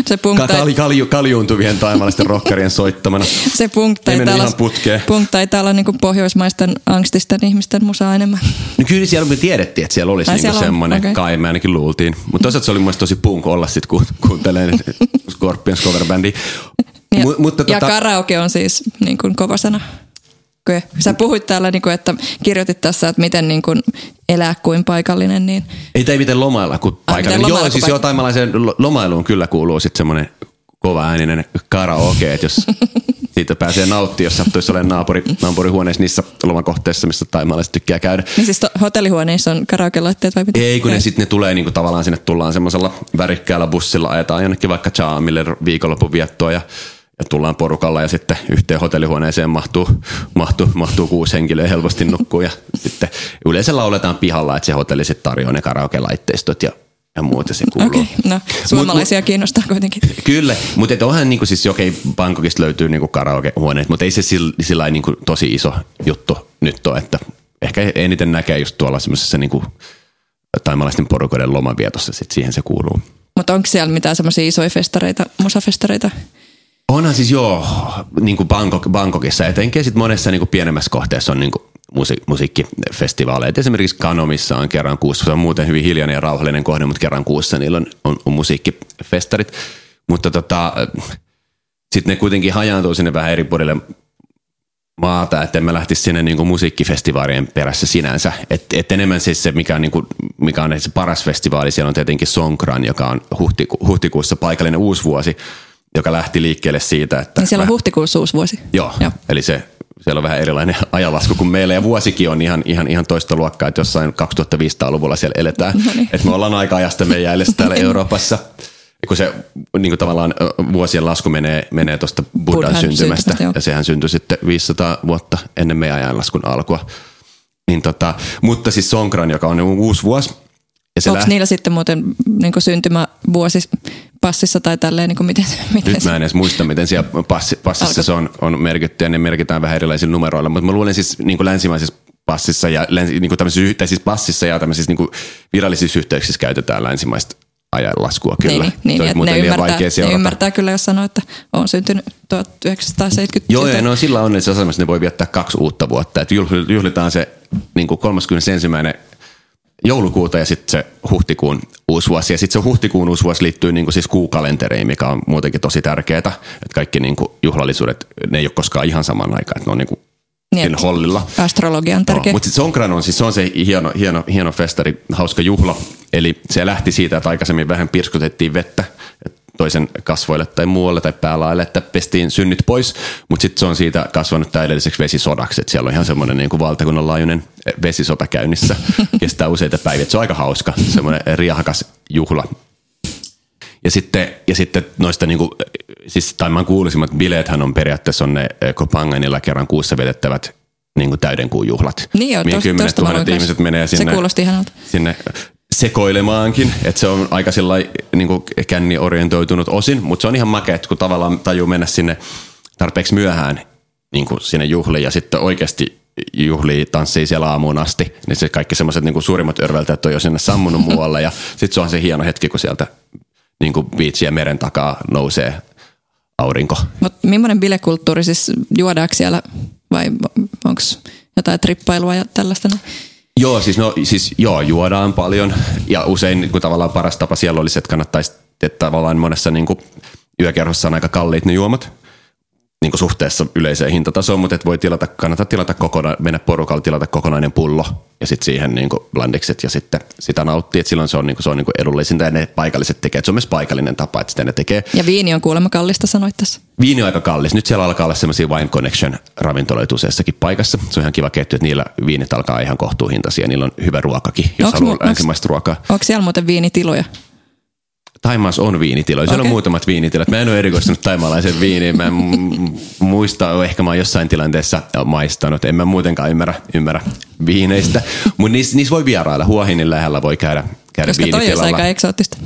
Se punk Kali, kalju, kaljuuntuvien taimalaisten rockerien soittamana. Se punk taitaa olla, punk taitaa olla niinku pohjoismaisten angstisten ihmisten musaa enemmän. No kyllä siellä me tiedettiin, että siellä olisi Ai, niinku semmoinen, okei. kai me ainakin luultiin. Mutta toisaalta se oli mun tosi punk olla sitten ku, kuuntelemaan Scorpions cover-bändiä. Ja, Mu- mutta ja tota- karaoke on siis niin kuin kova sana. Sä puhuit täällä, niin kuin, että kirjoitit tässä, että miten niin kuin elää kuin paikallinen, niin Ei tai miten lomailla kuin paikallinen. miten lomailla Joo, siis kuin joo, taimalaiseen lo- lomailuun kyllä kuuluu sitten semmoinen kova ääninen karaoke, että jos siitä pääsee nauttimaan, jos sattuisi olemaan naapuri, naapurihuoneessa niissä lomakohteissa, missä taimalaiset tykkää käydä. Niin siis to- hotellihuoneissa on karaoke-laitteet vai mitä? Ei, kun ne sitten ne tulee niinku tavallaan sinne tullaan semmoisella värikkäällä bussilla, ajetaan jonnekin vaikka Chaamille viikonlopun viettoa ja, tullaan porukalla ja sitten yhteen hotellihuoneeseen mahtuu, mahtuu, mahtuu kuusi henkilöä helposti nukkuu ja sitten yleensä lauletaan pihalla, että se hotelli sitten tarjoaa ne karaoke-laitteistot ja, ja muut ja se kuuluu. Okei, no suomalaisia kiinnostaa kuitenkin. Kyllä, mutta et onhan niinku siis okei, Bangkokista löytyy niinku karaokehuoneet, mutta ei se sillä, sillä niinku tosi iso juttu nyt ole, että ehkä eniten näkee just tuolla semmoisessa niinku taimalaisten porukoiden lomavietossa, sit siihen se kuuluu. Mutta onko siellä mitään semmoisia isoja festareita, musafestareita? Onhan siis joo, niin kuin Bangkok, Bangkokissa etenkin, sit monessa niin kuin pienemmässä kohteessa on niin kuin musi- musiikkifestivaaleja. Esimerkiksi Kanomissa on kerran kuussa, se on muuten hyvin hiljainen ja rauhallinen kohde, mutta kerran kuussa niillä on, on, on musiikkifestarit. Mutta tota, sitten ne kuitenkin hajaantuu sinne vähän eri puolille maata, että mä lähtisi sinne niin musiikkifestivaalien perässä sinänsä. Et, et enemmän siis se, mikä on, niin kuin, mikä on se paras festivaali, siellä on tietenkin Songkran, joka on huhtiku, huhtikuussa paikallinen uusvuosi, joka lähti liikkeelle siitä, että... Niin siellä on mä- huhtikuussa uusi vuosi. Joo, Joo. Eli se, siellä on vähän erilainen ajanlasku kuin meillä ja vuosikin on ihan, ihan, ihan toista luokkaa, että jossain 2500-luvulla siellä eletään. No niin. Että me ollaan aika ajasta meidän jäljessä täällä Euroopassa. Ja kun se niin kuin tavallaan vuosien lasku menee, menee tuosta Buddhan Buddhan syntymästä, syntymästä, ja sehän syntyi sitten 500 vuotta ennen meidän ajanlaskun alkua. Niin tota, mutta siis Songkran, joka on uusi vuosi, ja se Onko lähti, niillä sitten muuten niin syntymävuosi passissa tai tälleen, niin kuin miten, miten Nyt mä en edes muista, miten siellä passi, passissa Alko- se on, on merkitty ja ne merkitään vähän erilaisilla numeroilla, mutta mä luulen siis niin kuin länsimaisessa passissa ja niin kuin tämmöisissä, tai siis passissa ja tämmöisissä niin kuin virallisissa yhteyksissä käytetään länsimaista ajanlaskua kyllä. Niin, niin, niin on että ne, ymmärtää, vaikea ne ymmärtää kyllä, jos sanoo, että on syntynyt 1970. Joo, ja no sillä onnellisessa asemassa ne voi viettää kaksi uutta vuotta. Että juhl- juhlitaan se niin kuin 31. joulukuuta ja sitten se huhtikuun uusi vuosi. Ja sitten se huhtikuun uusi vuosi liittyy niin kuin siis kuukalenteriin, mikä on muutenkin tosi tärkeää. Että kaikki niin kuin juhlallisuudet, ne ei ole koskaan ihan saman aikaan, että ne on niin kuin Niin, hollilla. Astrologia on tärkeä. No, mutta sitten Songkran on, siis se on se hieno, hieno, hieno festari, hauska juhla. Eli se lähti siitä, että aikaisemmin vähän pirskutettiin vettä toisen kasvoille tai muualle tai päälaille, että pestiin synnit pois, mutta sitten se on siitä kasvanut täydelliseksi vesisodaksi, että siellä on ihan semmoinen niin kuin valtakunnan laajuinen vesisota käynnissä, kestää useita päiviä, se on aika hauska, semmoinen riahakas juhla. Ja sitten, ja sitten noista, niin kuin, siis taimaan kuuluisimmat bileethän on periaatteessa on ne eh, Kopanganilla kerran kuussa vietettävät niin kuin täyden kuun juhlat. Niin joo, Mihin kymmenet mä tuhannet ihmiset menee Se sinne, kuulosti ihanalta. sinne sekoilemaankin, että se on aika sillai, niin känni orientoitunut osin, mutta se on ihan makea, että kun tavallaan tajuu mennä sinne tarpeeksi myöhään niin kuin sinne juhliin ja sitten oikeasti juhlii, tanssii siellä aamuun asti, niin se kaikki semmoiset niin suurimmat örveltäjät on jo sinne sammunut muualle ja sitten se on se hieno hetki, kun sieltä niin kuin ja meren takaa nousee aurinko. Mutta millainen bilekulttuuri siis juodaanko siellä vai onko jotain trippailua ja tällaista? Joo, siis, no, siis joo, juodaan paljon. Ja usein niin kuin tavallaan paras tapa siellä olisi, että kannattaisi, että tavallaan monessa niin kuin yökerhossa on aika kalliit ne juomat niin kuin suhteessa yleiseen hintatasoon, mutta et voi tilata, kannattaa tilata kokona, mennä porukalla tilata kokonainen pullo ja sitten siihen niin kuin blandikset ja sitten sitä nauttii, että silloin se on, niin kuin, se on niin kuin edullisinta ja ne paikalliset tekee, että se on myös paikallinen tapa, että sitä ne tekee. Ja viini on kuulemma kallista, sanoit tässä. Viini on aika kallis. Nyt siellä alkaa olla semmoisia Wine Connection ravintoloita useassakin paikassa. Se on ihan kiva ketju, että niillä viinit alkaa ihan kohtuuhintaisia. Niillä on hyvä ruokakin, jos Onks haluaa mu- länsimaista ruokaa. Onko siellä muuten viinitiloja? Taimaassa on viinitiloja. Siellä Okei. on muutamat viinitilat. Mä en ole erikoistunut taimaalaisen viiniin. Mä en muista, ehkä mä oon jossain tilanteessa maistanut. En mä muutenkaan ymmärrä, ymmärrä viineistä. Mutta niissä, niissä voi vierailla. Huohinin lähellä voi käydä, käydä Koska toi olisi viinitilalla. aika eksoottista.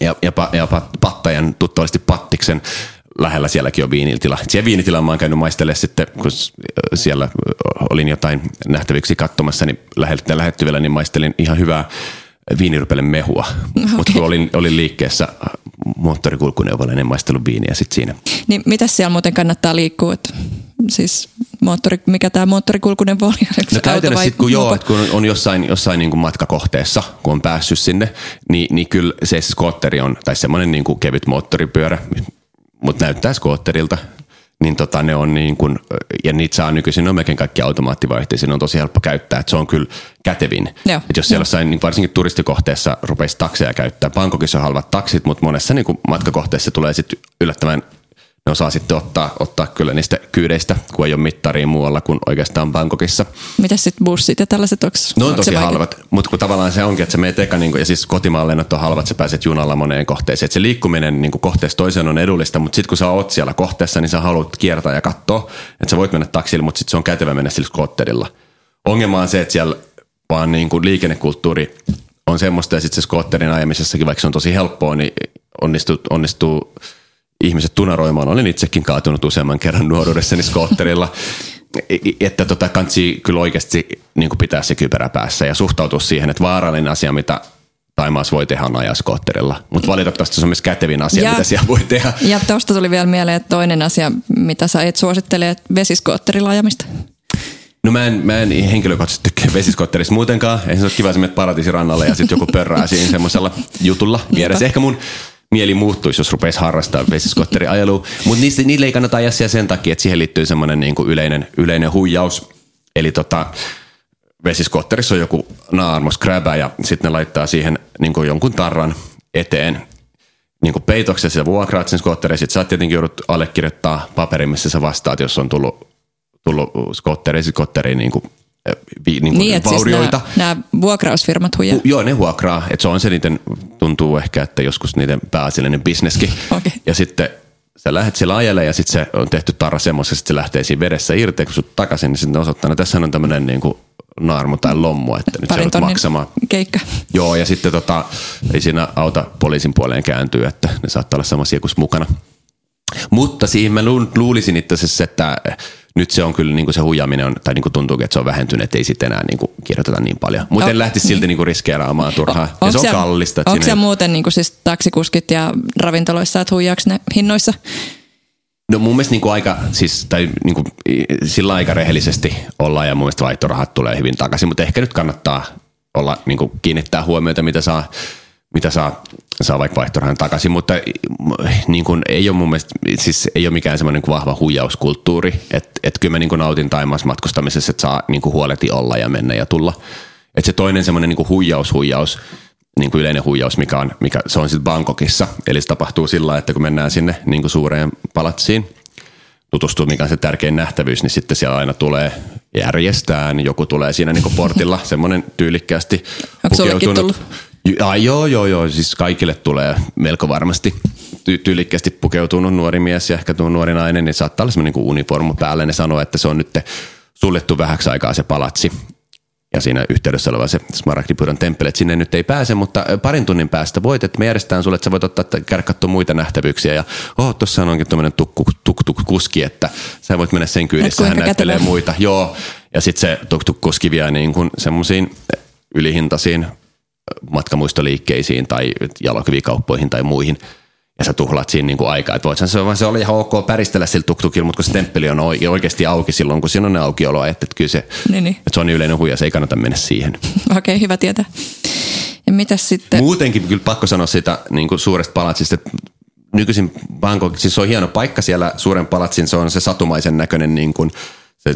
ja, ja, pa, ja pat, pattajan tuttavasti Pattiksen lähellä sielläkin on viinitila. Siellä viinitila mä oon käynyt maistelemaan sitten, kun siellä olin jotain nähtäviksi katsomassa, niin lähettyvillä, niin maistelin ihan hyvää viinirypelen mehua. Okay. Mutta kun olin, olin liikkeessä moottorikulkuneuvolla, niin maistellut viiniä sitten siinä. Niin mitä siellä muuten kannattaa liikkua? Et, siis moottori, mikä tämä moottorikulkuneuvo oli? No käytännössä sitten kun, joo, kun on jossain, jossain niin kuin matkakohteessa, kun on päässyt sinne, niin, niin kyllä se skootteri on, tai semmoinen niin kuin kevyt moottoripyörä, mutta näyttää skootterilta, niin tota, ne on niin kuin, ja niitä saa nykyisin, ne on melkein kaikki automaattivaihteisia, ne on tosi helppo käyttää, että se on kyllä kätevin. Joo, että jos siellä jossain, niin varsinkin turistikohteessa rupeisi takseja käyttää, Bangkokissa on halvat taksit, mutta monessa niin kuin matkakohteessa tulee sitten yllättävän ne osaa sitten ottaa, ottaa kyllä niistä kyydeistä, kun ei ole mittariin muualla kuin oikeastaan Bangkokissa. Mitä sitten bussit ja tällaiset, onko Ne on tosi halvat, mutta kun tavallaan se onkin, että se meet eka, niin kuin, ja siis kotimaan lennot on halvat, sä pääset junalla moneen kohteeseen. Että se liikkuminen niin kuin kohteesta toiseen on edullista, mutta sitten kun sä oot siellä kohteessa, niin sä haluat kiertää ja katsoa, että sä voit mennä taksille, mutta sitten se on kätevä mennä sillä skotterilla. Ongelma on se, että siellä vaan niin kuin liikennekulttuuri on semmoista, ja sitten se skotterin ajamisessakin, vaikka se on tosi helppoa, niin onnistuu, onnistuu ihmiset tunaroimaan. Olen itsekin kaatunut useamman kerran nuoruudessani skootterilla. että tota, kansi kyllä oikeasti niin pitää se kypärä päässä ja suhtautua siihen, että vaarallinen asia, mitä Taimaassa voi tehdä on ajaa skootterilla. Mutta valitettavasti se on myös kätevin asia, ja, mitä siellä voi tehdä. Ja tuosta tuli vielä mieleen, että toinen asia, mitä sä et suosittele, vesiskootterilla ajamista. No mä en, mä en henkilökohtaisesti tykkää vesiskootterista muutenkaan. Ei se ole kiva, että paratiisirannalle ja sitten joku pörrää siinä semmoisella jutulla vieressä. Ehkä mun mieli muuttuisi, jos rupeisi harrastaa vesiskotteriajelua. Mutta niille ei kannata ajaa sen takia, että siihen liittyy semmoinen niin yleinen, yleinen huijaus. Eli tota, vesiskotterissa on joku naarmos kräbä ja sitten ne laittaa siihen niin jonkun tarran eteen niin kuin peitoksessa ja vuokraat sen skotterin. Sitten sä tietenkin joudut allekirjoittaa paperin, missä sä vastaat, jos on tullut, tullut skotteri, skotteriin niin kuin vi, niin niin, vaurioita. Siis nämä, nämä vuokrausfirmat huijaa? Joo, ne vuokraa. Että se on se niiden, tuntuu ehkä, että joskus niiden pääasiallinen bisneskin. Okay. Ja sitten sä lähdet siellä ajelle ja sitten se on tehty tarra semmoisessa, että se lähtee siinä vedessä irti, kun sut takaisin, niin sitten osoittaa, että tässä on tämmöinen niin kuin naarmu tai lommo, että nyt Parin se maksamaan. keikka. Joo, ja sitten tota, ei siinä auta poliisin puoleen kääntyä, että ne saattaa olla samassa kuin mukana. Mutta siihen mä luulisin itse asiassa, että nyt se on kyllä niin kuin se huijaaminen on, tai niin kuin tuntuu, että se on vähentynyt, että ei sitten enää niin kuin kirjoiteta niin paljon. Mutta en lähtisi silti niin kuin riskeeraamaan turhaa. O, ja se on siellä, kallista. Onko siellä muuten niin kuin siis taksikuskit ja ravintoloissa, että huijaako ne hinnoissa? No mun mielestä niin kuin aika, siis, tai niin kuin, sillä aika rehellisesti ollaan ja mun mielestä vaihtorahat tulee hyvin takaisin, mutta ehkä nyt kannattaa olla, niin kuin kiinnittää huomiota, mitä saa mitä saa, saa vaikka vaihtorahan takaisin, mutta niin kuin, ei ole mun mielestä, siis ei ole mikään semmoinen niin vahva huijauskulttuuri, että et kyllä mä niin kuin nautin Taimaassa matkustamisessa, että saa niin kuin huoleti olla ja mennä ja tulla. Että se toinen semmoinen niin huijaus, huijaus, niin kuin yleinen huijaus, mikä on, mikä, se on sitten Bangkokissa. Eli se tapahtuu sillä että kun mennään sinne niin kuin suureen palatsiin, tutustuu, mikä on se tärkein nähtävyys, niin sitten siellä aina tulee järjestään, joku tulee siinä niin portilla, semmoinen tyylikkäästi pukeutunut Ja, joo, joo, joo, siis kaikille tulee melko varmasti ty- tyylikkästi pukeutunut nuori mies ja ehkä tuo nuori nainen, niin saattaa olla semmoinen niin uniformu päällä. Ne sanoo, että se on nyt suljettu vähäksi aikaa se palatsi. Ja siinä yhteydessä oleva se Smaragdipuran temppeli, että sinne nyt ei pääse, mutta parin tunnin päästä voit, että me järjestetään sulle, että sä voit ottaa käydä muita nähtävyyksiä. Ja oh, tuossa onkin tuommoinen tukku, tuk, tuk, kuski, että sä voit mennä sen kyydissä, hän näyttelee muita. Joo, ja sitten se tuk, tuk kuski vie niin kuin semmoisiin ylihintaisiin matkamuistoliikkeisiin tai jalokivikauppoihin tai muihin ja sä tuhlat siinä niin kuin aikaa. Että voithan se, se oli ihan ok päristellä sillä tuktukilla, mutta kun se temppeli on oikeasti auki silloin, kun siinä on ne aukioloa, että, kyllä se, niin, niin. Että se on yleinen huija, se ei kannata mennä siihen. Okei, okay, hyvä tietää. Ja mitä sitten? Muutenkin kyllä pakko sanoa sitä niin kuin suuresta palatsista, että nykyisin Bangkok, siis se on hieno paikka siellä suuren palatsin, se on se satumaisen näköinen niin kuin,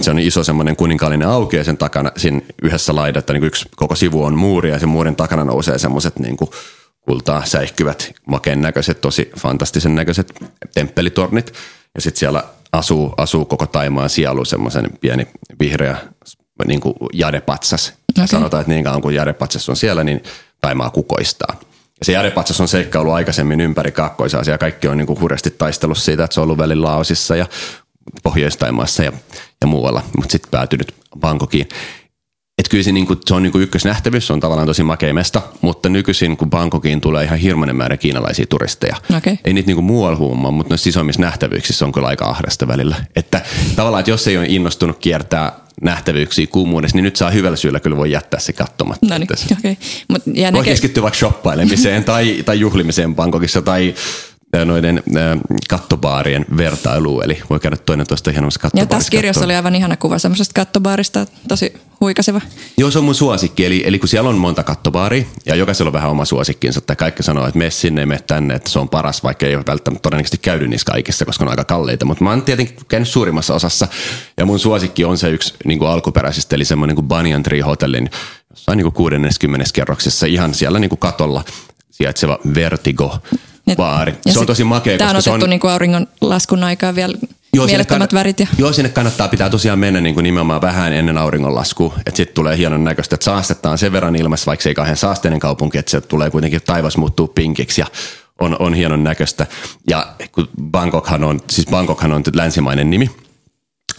se, on iso semmoinen kuninkaallinen auki ja sen takana siinä yhdessä laidassa niin yksi koko sivu on muuri ja sen muurin takana nousee semmoiset niin kuin kultaa säihkyvät, makeen näköiset, tosi fantastisen näköiset temppelitornit. Ja sitten siellä asuu, asuu koko Taimaan sielu semmoisen pieni vihreä niin kuin jadepatsas. Okay. Sanotaan, että niin kauan kuin jadepatsas on siellä, niin Taimaa kukoistaa. Ja se jadepatsas on seikkailu aikaisemmin ympäri Kaakkois-Aasia. Kaikki on niin kuin hurjasti taistellut siitä, että se on ollut välillä Laosissa ja Pohjois-Taimaassa ja, ja muualla, mutta sitten päätynyt Bangkokiin Et kyllä se, niin kuin, se on niin kuin ykkösnähtävyys, se on tavallaan tosi makeimesta, mutta nykyisin kun Bangkokiin tulee ihan hirmainen määrä kiinalaisia turisteja. Okay. Ei niitä niin kuin muualla huomaa, mutta noissa isommissa nähtävyyksissä on kyllä aika ahdasta välillä. Että tavallaan, että jos ei ole innostunut kiertää nähtävyyksiä kuumuudessa, niin nyt saa hyvällä syyllä kyllä voi jättää se katsomatta. No niin. Okay. Voi näke... keskittyä vaikka shoppailemiseen tai, tai juhlimiseen Bangkokissa tai noiden äh, kattobaarien vertailuun, eli voi käydä toinen toista hienommassa kattobaarissa. Ja tässä kirjassa oli aivan ihana kuva semmoisesta kattobaarista, tosi huikaseva. Joo, se on mun suosikki, eli, eli kun siellä on monta kattobaaria, ja jokaisella on vähän oma suosikkinsa, että kaikki sanoo, että mene sinne, mene tänne, että se on paras, vaikka ei ole välttämättä todennäköisesti käydy niissä kaikissa, koska ne on aika kalliita, mutta mä oon tietenkin käynyt suurimmassa osassa, ja mun suosikki on se yksi niin kuin alkuperäisistä, eli semmoinen kuin Banyan Tree Hotellin jossain niin kuin 60 kerroksessa, ihan siellä niin kuin katolla sijaitseva Vertigo baari. Se on tosi makea. Tämä on otettu se on, niin auringon laskun aikaa vielä joo, mielettömät kann- värit. Ja... Joo, sinne kannattaa pitää tosiaan mennä niin kuin nimenomaan vähän ennen auringonlaskua, että sitten tulee hienon näköistä, että saastetta se verran ilmassa, vaikka se ei kauhean saasteinen kaupunki, että se tulee kuitenkin taivas muuttuu pinkiksi ja on, on hienon näköistä. Ja kun Bangkokhan on, siis Bangkokhan on länsimainen nimi,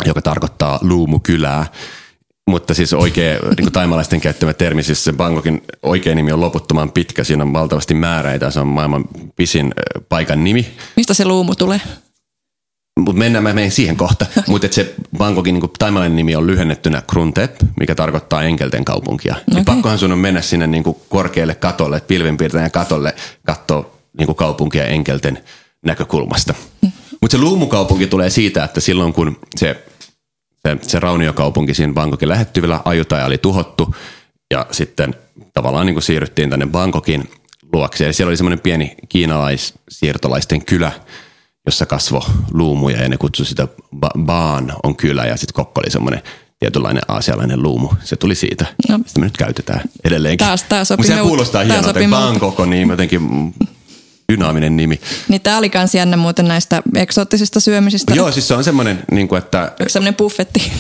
joka tarkoittaa luumukylää, mutta siis oikea niin taimalaisten käyttämä termi, siis se Bangkokin oikea nimi on loputtoman pitkä, siinä on valtavasti määräitä, se on maailman pisin paikan nimi. Mistä se luumu tulee? Mutta mennään, mä menen siihen kohta. Mutta se Bangkokin niin taimalainen nimi on lyhennettynä Kruntep, mikä tarkoittaa enkelten kaupunkia. Okay. Niin pakkohan sun on mennä sinne niin kuin korkealle katolle, pilvenpiirtäjän katolle, katsoa niin kuin kaupunkia enkelten näkökulmasta. Mm. Mutta se luumukaupunki tulee siitä, että silloin kun se se, se rauniokaupunki siinä Bangkokin lähettyvillä ajutaja oli tuhottu ja sitten tavallaan niin kuin siirryttiin tänne Bangkokin luokse. Ja siellä oli semmoinen pieni kiinalaissiirtolaisten kylä, jossa kasvo luumuja ja ne kutsui sitä ba- Baan on kylä ja sitten Kokko oli semmoinen tietynlainen aasialainen luumu. Se tuli siitä. No. Sitä me nyt käytetään edelleenkin. Taas, taas Mutta se kuulostaa hienolta. Bangkok on niin jotenkin dynaaminen nimi. Niin tämä oli kans jännä muuten näistä eksoottisista syömisistä. Joo, siis se on semmoinen, niin kuin, että... Semmoinen buffetti.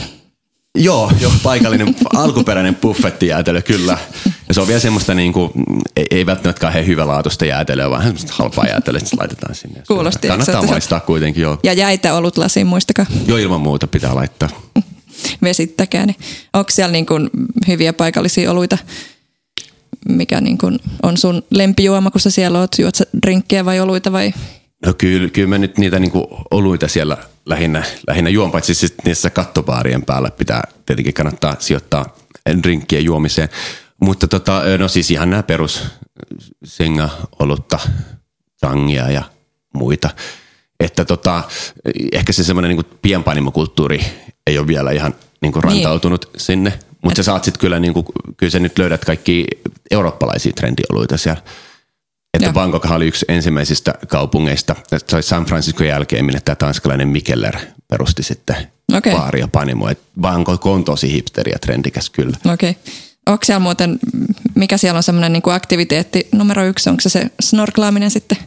Joo, jo, paikallinen alkuperäinen buffettijäätelö, kyllä. Ja se on vielä semmoista, niin kuin, ei, ei välttämättä kauhean hyvälaatuista jäätelöä, vaan semmoista halpaa jäätelöä, että laitetaan sinne. Kuulosti. Kannattaa maistaa kuitenkin, joo. Ja jäitä olut lasiin, muistakaa. Joo, ilman muuta pitää laittaa. Vesittäkää. Niin. Onko siellä niin kuin hyviä paikallisia oluita? Mikä niin kuin on sun lempijuoma, kun sä siellä oot? Juot sä drinkkejä vai oluita vai? No kyllä, kyllä mä nyt niitä niin kuin oluita siellä lähinnä, lähinnä juon, paitsi siis niissä kattobaarien päällä pitää tietenkin kannattaa sijoittaa drinkkiä juomiseen. Mutta tota, no siis ihan nämä perus senga, olutta, tangia ja muita. Että tota, ehkä se semmoinen niin pienpanimokulttuuri ei ole vielä ihan niin kuin rantautunut niin. sinne, mutta sä saat sitten kyllä, niin kuin, kyllä sä nyt löydät kaikki eurooppalaisia trendioluita siellä. Että Bangkok oli yksi ensimmäisistä kaupungeista, se oli San Francisco jälkeen, minne tämä tanskalainen Mikeller perusti sitten okay. baari ja panimo. Et Bangkok on tosi hipsteri ja trendikäs kyllä. Okei. Okay. Onko siellä muuten, mikä siellä on semmoinen niin aktiviteetti numero yksi, onko se se snorklaaminen sitten?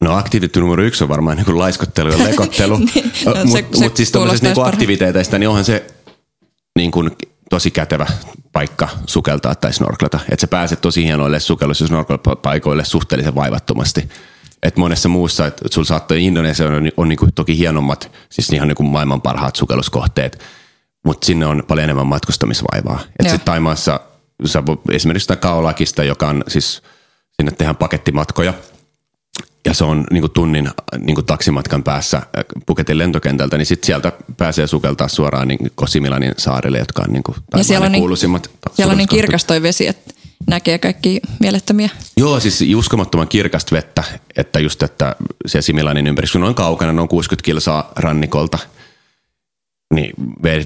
No aktiviteetti numero yksi on varmaan niin kuin laiskottelu ja lekottelu, niin, no, mutta mut siis tuollaisista niin aktiviteeteista, niin onhan se niin kuin tosi kätevä paikka sukeltaa tai snorklata. Että sä pääset tosi hienoille sukellus- ja snorkelpaikoille suhteellisen vaivattomasti. Et monessa muussa, että sulla saattaa Indonesia on, on niin kuin toki hienommat, siis ihan niin kuin maailman parhaat sukelluskohteet, mutta sinne on paljon enemmän matkustamisvaivaa. Että sitten Taimaassa sä, esimerkiksi Kaolakista, joka on siis, sinne tehdään pakettimatkoja – ja se on niin kuin tunnin niin kuin taksimatkan päässä Puketin lentokentältä, niin sitten sieltä pääsee sukeltaa suoraan niin Kosimilanin saarille, jotka on niin kuin ja siellä on niin, kuuluisimmat. Siellä on niin kirkas toi vesi, että näkee kaikki mielettömiä. Joo, siis uskomattoman kirkasta vettä, että just, että se Similanin ympäristö on kaukana, noin 60 kilsaa rannikolta, niin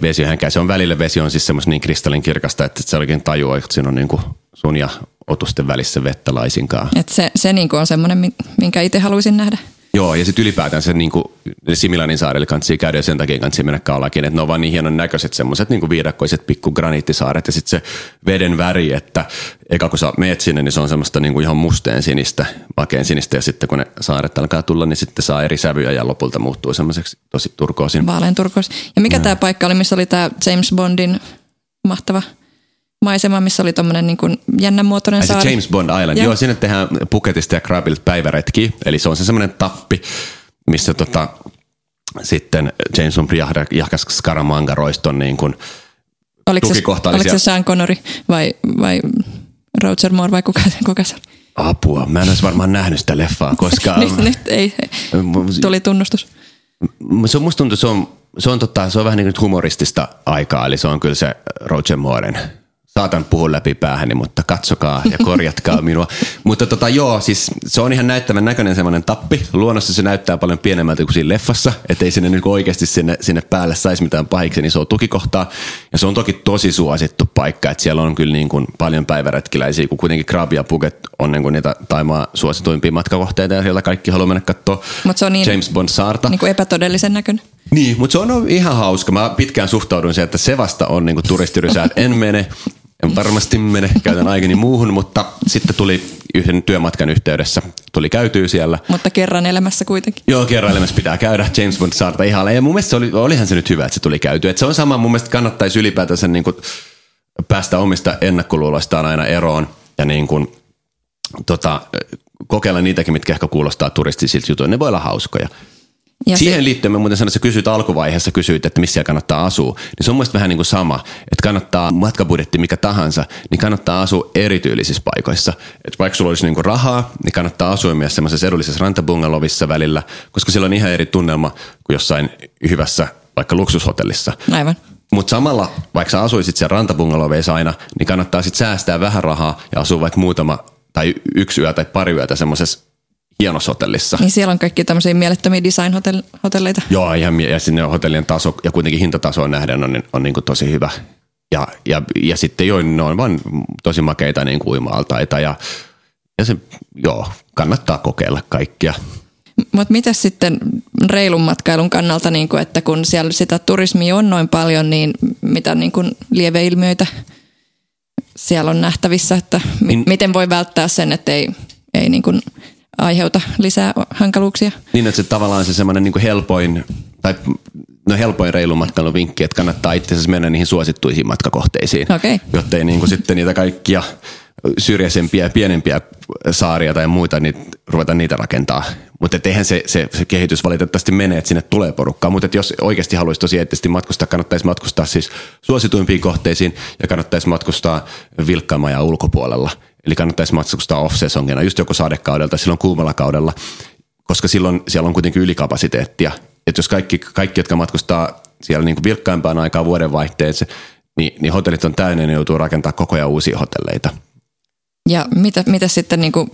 vesi on Se on välillä vesi on siis semmoista niin kristallin kirkasta, että se oikein tajuaa, että siinä on niin kuin sun ja otusten välissä vettä laisinkaan. Et se se niinku on semmoinen, minkä itse haluaisin nähdä. Joo, ja sitten ylipäätään se niinku, Similanin saarelle kanssa käydä ja sen takia kanssa mennä kaulakin, että ne on vaan niin hienon näköiset semmoiset niinku viidakkoiset pikku graniittisaaret ja sitten se veden väri, että eka kun sä meet sinne, niin se on semmoista niinku ihan musteen sinistä, makeen sinistä ja sitten kun ne saaret alkaa tulla, niin sitten saa eri sävyjä ja lopulta muuttuu semmoiseksi tosi turkoosin. Vaalean turkoos. Ja mikä tämä paikka oli, missä oli tämä James Bondin mahtava maisema, missä oli tommonen niin kuin jännänmuotoinen saari. Se James Bond Island. Ja. Joo, sinne tehdään Puketista ja Krabilta päiväretki. Eli se on se semmoinen tappi, missä tota, sitten James Bond jahkas Scaramanga roiston niin kuin oliko, se, oliko se. Sean Connery vai, vai Roger Moore vai kuka, kuka se oli? Apua, mä en olisi varmaan nähnyt sitä leffaa koskaan. Nyt, nyt ei, tuli tunnustus. Se on, musta tuntuu, se on, se on, tota, se on vähän niin kuin humoristista aikaa, eli se on kyllä se Roger Mooren. Saatan puhua läpi päähäni, mutta katsokaa ja korjatkaa minua. Mutta tota, joo, siis se on ihan näyttävän näköinen semmoinen tappi. Luonnossa se näyttää paljon pienemmältä kuin siinä leffassa, ettei sinne niin oikeasti sinne, sinne päälle saisi mitään pahiksi, niin se on tukikohtaa. Ja se on toki tosi suosittu paikka, että siellä on kyllä niin kuin paljon päiväretkiläisiä, kun kuitenkin Krabi ja Phuket on niin kuin niitä Taimaa suosituimpia matkakohteita ja siellä kaikki haluaa mennä katsoa Mut se on niin- James Bond saarta. Niin kuin epätodellisen näköinen. Niin, mutta se on ihan hauska. Mä pitkään suhtaudun siihen, että se vasta on niinku turistirysää, että en mene, en varmasti mene, käytän aikani muuhun, mutta sitten tuli yhden työmatkan yhteydessä, tuli käytyy siellä. Mutta kerran elämässä kuitenkin. Joo, kerran elämässä pitää käydä James Bond saarta ihalle. Ja mun mielestä se oli, olihan se nyt hyvä, että se tuli käytyä. Et se on sama, mun mielestä kannattaisi ylipäätänsä niin kuin päästä omista ennakkoluuloistaan aina eroon ja niin kuin, tota, kokeilla niitäkin, mitkä ehkä kuulostaa turistisilta jutuilta. Ne voi olla hauskoja. Ja Siihen se, liittyen mä muuten sanoin, että sä kysyit alkuvaiheessa, kysyit, että missä kannattaa asua. Niin se on mun mielestä vähän niin kuin sama, että kannattaa matkabudjetti mikä tahansa, niin kannattaa asua erityylisissä paikoissa. Että vaikka sulla olisi niin kuin rahaa, niin kannattaa asua myös semmoisessa edullisessa rantabungalovissa välillä, koska sillä on ihan eri tunnelma kuin jossain hyvässä vaikka luksushotellissa. aivan. Mutta samalla, vaikka sä asuisit siellä rantabungaloveissa aina, niin kannattaa sitten säästää vähän rahaa ja asua vaikka muutama tai yksi yö tai pari yötä semmoisessa hienossa hotellissa. Niin siellä on kaikki tämmöisiä mielettömiä design-hotelleita. Joo, ihan ja sinne hotellien taso ja kuitenkin hintatasoon nähden on, on niin kuin tosi hyvä. Ja, ja, ja sitten joo, ne on vaan tosi makeita niin kuin uima-altaita ja, ja se, joo, kannattaa kokeilla kaikkia. Mutta mitä sitten reilun matkailun kannalta, niin kuin, että kun siellä sitä turismia on noin paljon, niin mitä niin kuin lieveilmiöitä siellä on nähtävissä, että mi- Niin- miten voi välttää sen, että ei, ei niin kuin aiheuta lisää hankaluuksia? Niin, että se tavallaan se semmoinen niin helpoin, tai no helpoin reilun matkailun vinkki, että kannattaa itse asiassa mennä niihin suosittuihin matkakohteisiin, Okei. jotta ei niin kuin sitten niitä kaikkia syrjäisempiä ja pienempiä saaria tai muita, niin ruveta niitä rakentaa. Mutta eihän se, se, se, kehitys valitettavasti mene, että sinne tulee porukkaa. Mutta jos oikeasti haluaisi tosi eettisesti matkustaa, kannattaisi matkustaa siis suosituimpiin kohteisiin ja kannattaisi matkustaa vilkkaamajan ulkopuolella. Eli kannattaisi matkustaa off-sesongina, just joku sadekaudelta, silloin kuumalla kaudella, koska silloin siellä on kuitenkin ylikapasiteettia. Että jos kaikki, kaikki, jotka matkustaa siellä niin vilkkaimpaan aikaan vuodenvaihteessa, niin, niin hotellit on täynnä ja ne joutuu rakentamaan koko ajan uusia hotelleita. Ja mitä, mitä sitten, niin kuin,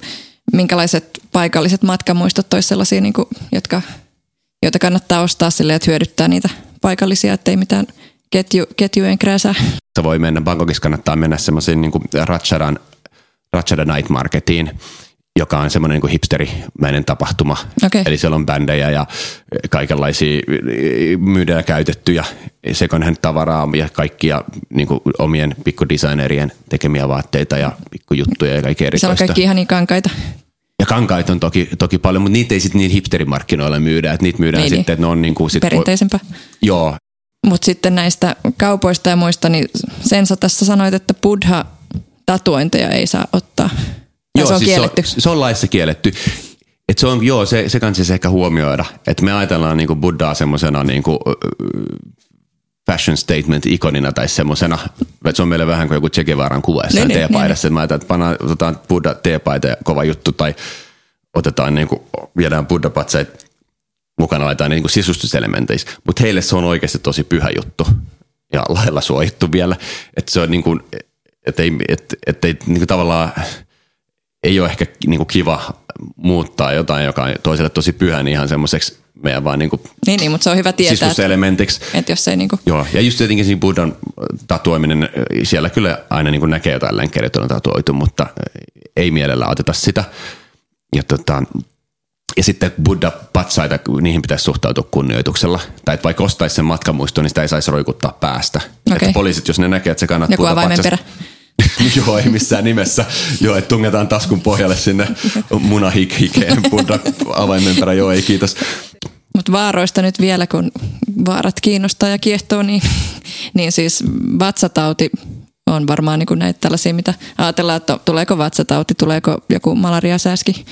minkälaiset paikalliset matkamuistot olisi sellaisia, niin kuin, jotka, joita kannattaa ostaa silleen, että hyödyttää niitä paikallisia, ettei mitään ketju, ketjujen krääsää. Se voi mennä, Bangkokissa kannattaa mennä semmoisiin niin Ratchadan, Ratchada Night Marketiin, joka on semmoinen niin hipsterimäinen tapahtuma. Okei. Eli siellä on bändejä ja kaikenlaisia myydään käytettyjä second hand tavaraa ja kaikkia niin kuin omien pikkudesignerien tekemiä vaatteita ja pikkujuttuja ja kaikkea Siellä on erikoista. kaikki ihan niin kankaita. Ja kankaita on toki, toki paljon, mutta niitä ei sitten niin hipsterimarkkinoilla myydä, että niitä myydään Niin, niin, sitten, että ne on niin kuin sit, Perinteisempää. joo, Mutta sitten näistä kaupoista ja muista, niin sen sä tässä sanoit, että buddha tatuointeja ei saa ottaa. Ja se on siis kielletty. Se on, se on laissa kielletty. Et se on, joo, se, se kanssa ehkä huomioida, että me ajatellaan niinku Buddhaa semmoisena niinku, fashion statement ikonina tai semmoisena, että se on meille vähän kuin joku Che Guevaran kuva jossain Niin, niin, teepaidassa, että mä ajatellaan, että pannaan, otetaan Buddha teepaita ja kova juttu tai otetaan niinku, viedään Buddha-patsait mukana laitetaan niinku sisustuselementeissä, mutta heille se on oikeasti tosi pyhä juttu ja lailla suojittu vielä, että se on niinku, että ei, et, et ei niinku tavallaan ei ole ehkä niinku kiva muuttaa jotain, joka on toiselle tosi pyhä, niin ihan semmoiseksi meidän vaan niinku Niin, niin mutta se on hyvä tietää, että, sisustuselementiksi. että jos ei niinku, Joo, ja just jotenkin siinä Buddhan tatuoiminen, siellä kyllä aina niin näkee jotain lenkkerit on tatuoitu, mutta ei mielellä oteta sitä. Ja, tota, ja sitten Buddha-patsaita, niihin pitäisi suhtautua kunnioituksella. Tai että vaikka ostaisi sen matkamuiston, niin sitä ei saisi roikuttaa päästä. Okei. Että poliisit, jos ne näkee, että se kannattaa joku avaimenperä. Joo, ei missään nimessä. Joo, että tungetaan taskun pohjalle sinne munahikeen Buddha avaimenperä. Joo, ei kiitos. Mutta vaaroista nyt vielä, kun vaarat kiinnostaa ja kiehtoo, niin, niin siis vatsatauti on varmaan niin näitä tällaisia, mitä ajatellaan, että tuleeko vatsatauti, tuleeko joku malariasääski.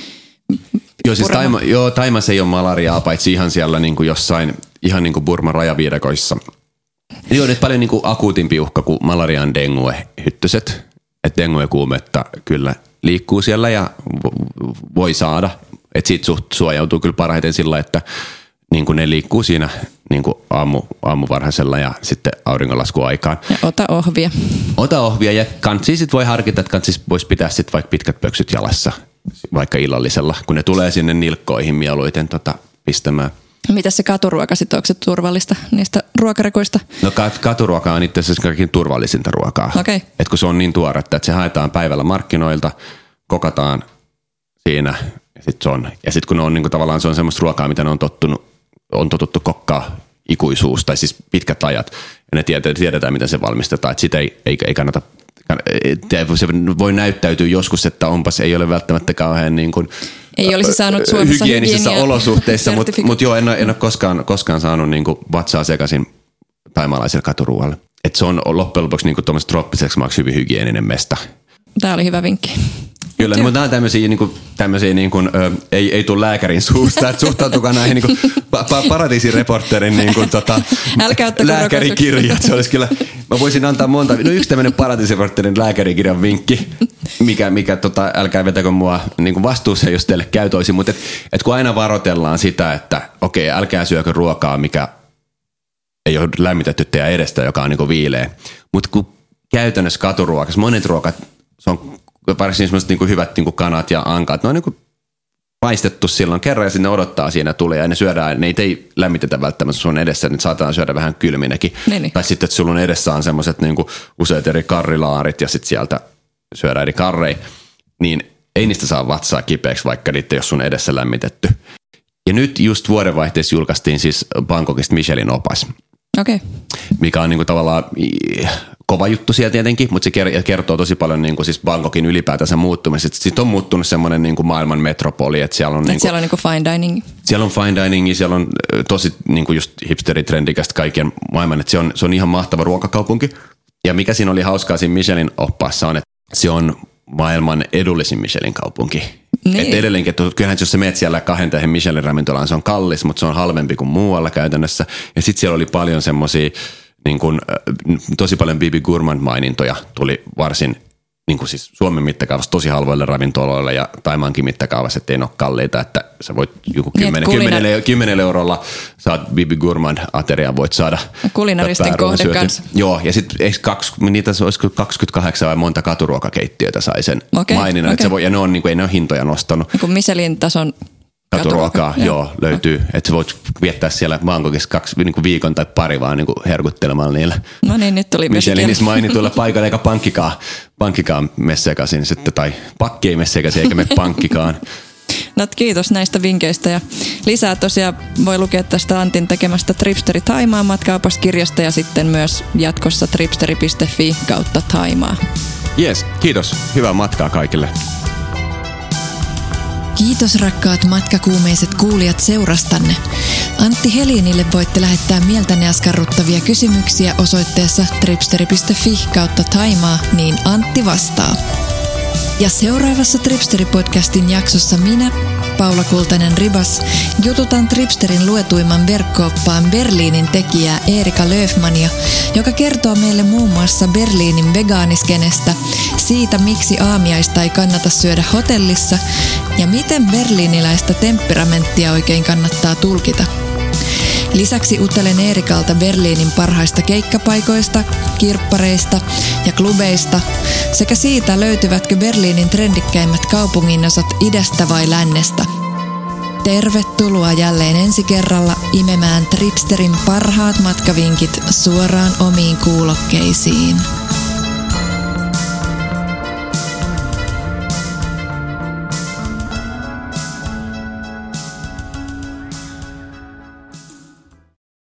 Joo, siis. Taima, joo, Taimas ei ole malariaa, paitsi ihan siellä niin kuin jossain, ihan niin kuin Burman rajaviidakoissa Joo, nyt paljon niin kuin akuutimpi uhka kuin malarian dengue hyttyset. Että dengue kuumetta kyllä liikkuu siellä ja voi saada. Että siitä suht suojautuu kyllä parhaiten sillä, että niin kuin ne liikkuu siinä niin kuin aamu, aamuvarhaisella ja sitten auringonlaskuaikaan. Ja ota ohvia. Ota ohvia ja kansi sit voi harkita, että kansi voisi pitää sit vaikka pitkät pöksyt jalassa vaikka illallisella, kun ne tulee sinne nilkkoihin mieluiten tota, pistämään. Mitä se katuruoka sitten, onko se turvallista niistä ruokarekoista? No kat- katuruoka on itse asiassa kaikkein turvallisinta ruokaa. Okay. Et kun se on niin tuoretta, että se haetaan päivällä markkinoilta, kokataan siinä ja sitten se on. Ja sitten kun ne on niin kuin, tavallaan se on semmoista ruokaa, mitä ne on tottunut, on totuttu kokkaa ikuisuus tai siis pitkät ajat ja ne tiedetään, tiedetään miten se valmistetaan, että sitä ei, ei, ei kannata se voi näyttäytyä joskus, että onpas ei ole välttämättä kauhean niin kuin, ei olisi saanut Suomessa hygienisissä olosuhteissa, mutta mut joo, en ole, en ole koskaan, koskaan saanut niin kuin vatsaa sekaisin taimaalaiselle katuruualle. Et se on loppujen lopuksi niin kuin trooppiseksi maaksi hyvin hygieninen mesta. Tämä oli hyvä vinkki. Kyllä, mutta nämä on tämmöisiä, niin kuin, tämmöisiä niin kuin, ö, ei, ei tule lääkärin suusta, että suhtautukaa näihin niin kuin, pa- paratiisireporterin niin kuin, tota, lääkärikirjat. Se olisi kyllä, mä voisin antaa monta, no yksi tämmöinen paratiisireporterin lääkärikirjan vinkki, mikä, mikä tota, älkää vetäkö mua niin kuin vastuuseen, jos teille käy toisin, mutta et, et kun aina varoitellaan sitä, että okei, älkää syökö ruokaa, mikä ei ole lämmitetty teidän edestä, joka on niin kuin viileä, mutta kun käytännössä katuruokas, monet ruokat, se on varsinkin semmoiset niin hyvät niin kuin kanat ja ankat, ne on niin kuin paistettu silloin kerran ja sinne odottaa siinä tulee ja ne syödään, ne ei lämmitetä välttämättä sun edessä, niin saatetaan syödä vähän kylminäkin. Niin, niin. Tai sitten, että sulla on edessä on semmoiset niin useat eri karrilaarit ja sitten sieltä syödään eri karrei, niin ei niistä saa vatsaa kipeäksi, vaikka niitä jos sun edessä lämmitetty. Ja nyt just vuodenvaihteessa julkaistiin siis Bangkokista Michelin opas. Okei. Okay. Mikä on niinku tavallaan kova juttu siellä tietenkin, mutta se kertoo tosi paljon niin kuin siis Bangkokin ylipäätänsä muuttumisesta. Sitten on muuttunut semmoinen niin kuin maailman metropoli, että siellä on... Et niin kuin, siellä on niin kuin fine dining. Siellä on fine dining, siellä on tosi niin kuin just hipsteritrendikästä kaiken maailman, että se on, se on ihan mahtava ruokakaupunki. Ja mikä siinä oli hauskaa siinä Michelin oppaassa on, että se on maailman edullisin Michelin kaupunki. Niin. Että edelleenkin, että kyllähän jos sä meet siellä kahden Michelin ravintolaan, se on kallis, mutta se on halvempi kuin muualla käytännössä. Ja sitten siellä oli paljon semmoisia niin kuin, tosi paljon Bibi Gourmand-mainintoja tuli varsin niin kuin siis Suomen mittakaavassa tosi halvoille ravintoloille ja Taimaankin mittakaavassa, ettei ne ole kalliita, että sä voit joku 10, niin, 10, 10 eurolla saat Bibi Gourmand ateria voit saada. Kulinaristen kohde kanssa. Joo, ja sitten niitä olisiko 28 vai monta katuruokakeittiötä sai sen okay, maininnan, okay. Että se voi, ja ne on, niin kuin, ei ne ole hintoja nostanut. Niin kuin Michelin tason katuruokaa, joo, joo, löytyy. No. Että voit viettää siellä Bangkokissa kaksi niin kuin viikon tai pari vaan niin kuin herkuttelemaan niillä. No niin, nyt tuli Michelinis mainituilla paikalla, eikä pankkikaan, pankkikaan mene sekaisin sitten, tai pakki ei mene sekaisin, eikä me pankkikaan. No kiitos näistä vinkkeistä ja lisää tosiaan voi lukea tästä Antin tekemästä Tripsteri Taimaa matkaapaskirjasta ja sitten myös jatkossa tripsteri.fi kautta Taimaa. Yes, kiitos. Hyvää matkaa kaikille. Kiitos rakkaat matkakuumeiset kuulijat seurastanne. Antti Helinille voitte lähettää mieltäne askarruttavia kysymyksiä osoitteessa tripsteri.fi kautta taimaa, niin Antti vastaa. Ja seuraavassa Tripsteri-podcastin jaksossa minä, Paula Kultainen Ribas, jututan Tripsterin luetuimman verkkooppaan Berliinin tekijää Erika Löfmania, joka kertoo meille muun muassa Berliinin vegaaniskenestä, siitä miksi aamiaista ei kannata syödä hotellissa ja miten berliiniläistä temperamenttia oikein kannattaa tulkita. Lisäksi utelen Eerikalta Berliinin parhaista keikkapaikoista, kirppareista ja klubeista sekä siitä löytyvätkö Berliinin trendikkäimmät kaupunginosat idästä vai lännestä. Tervetuloa jälleen ensi kerralla imemään Tripsterin parhaat matkavinkit suoraan omiin kuulokkeisiin.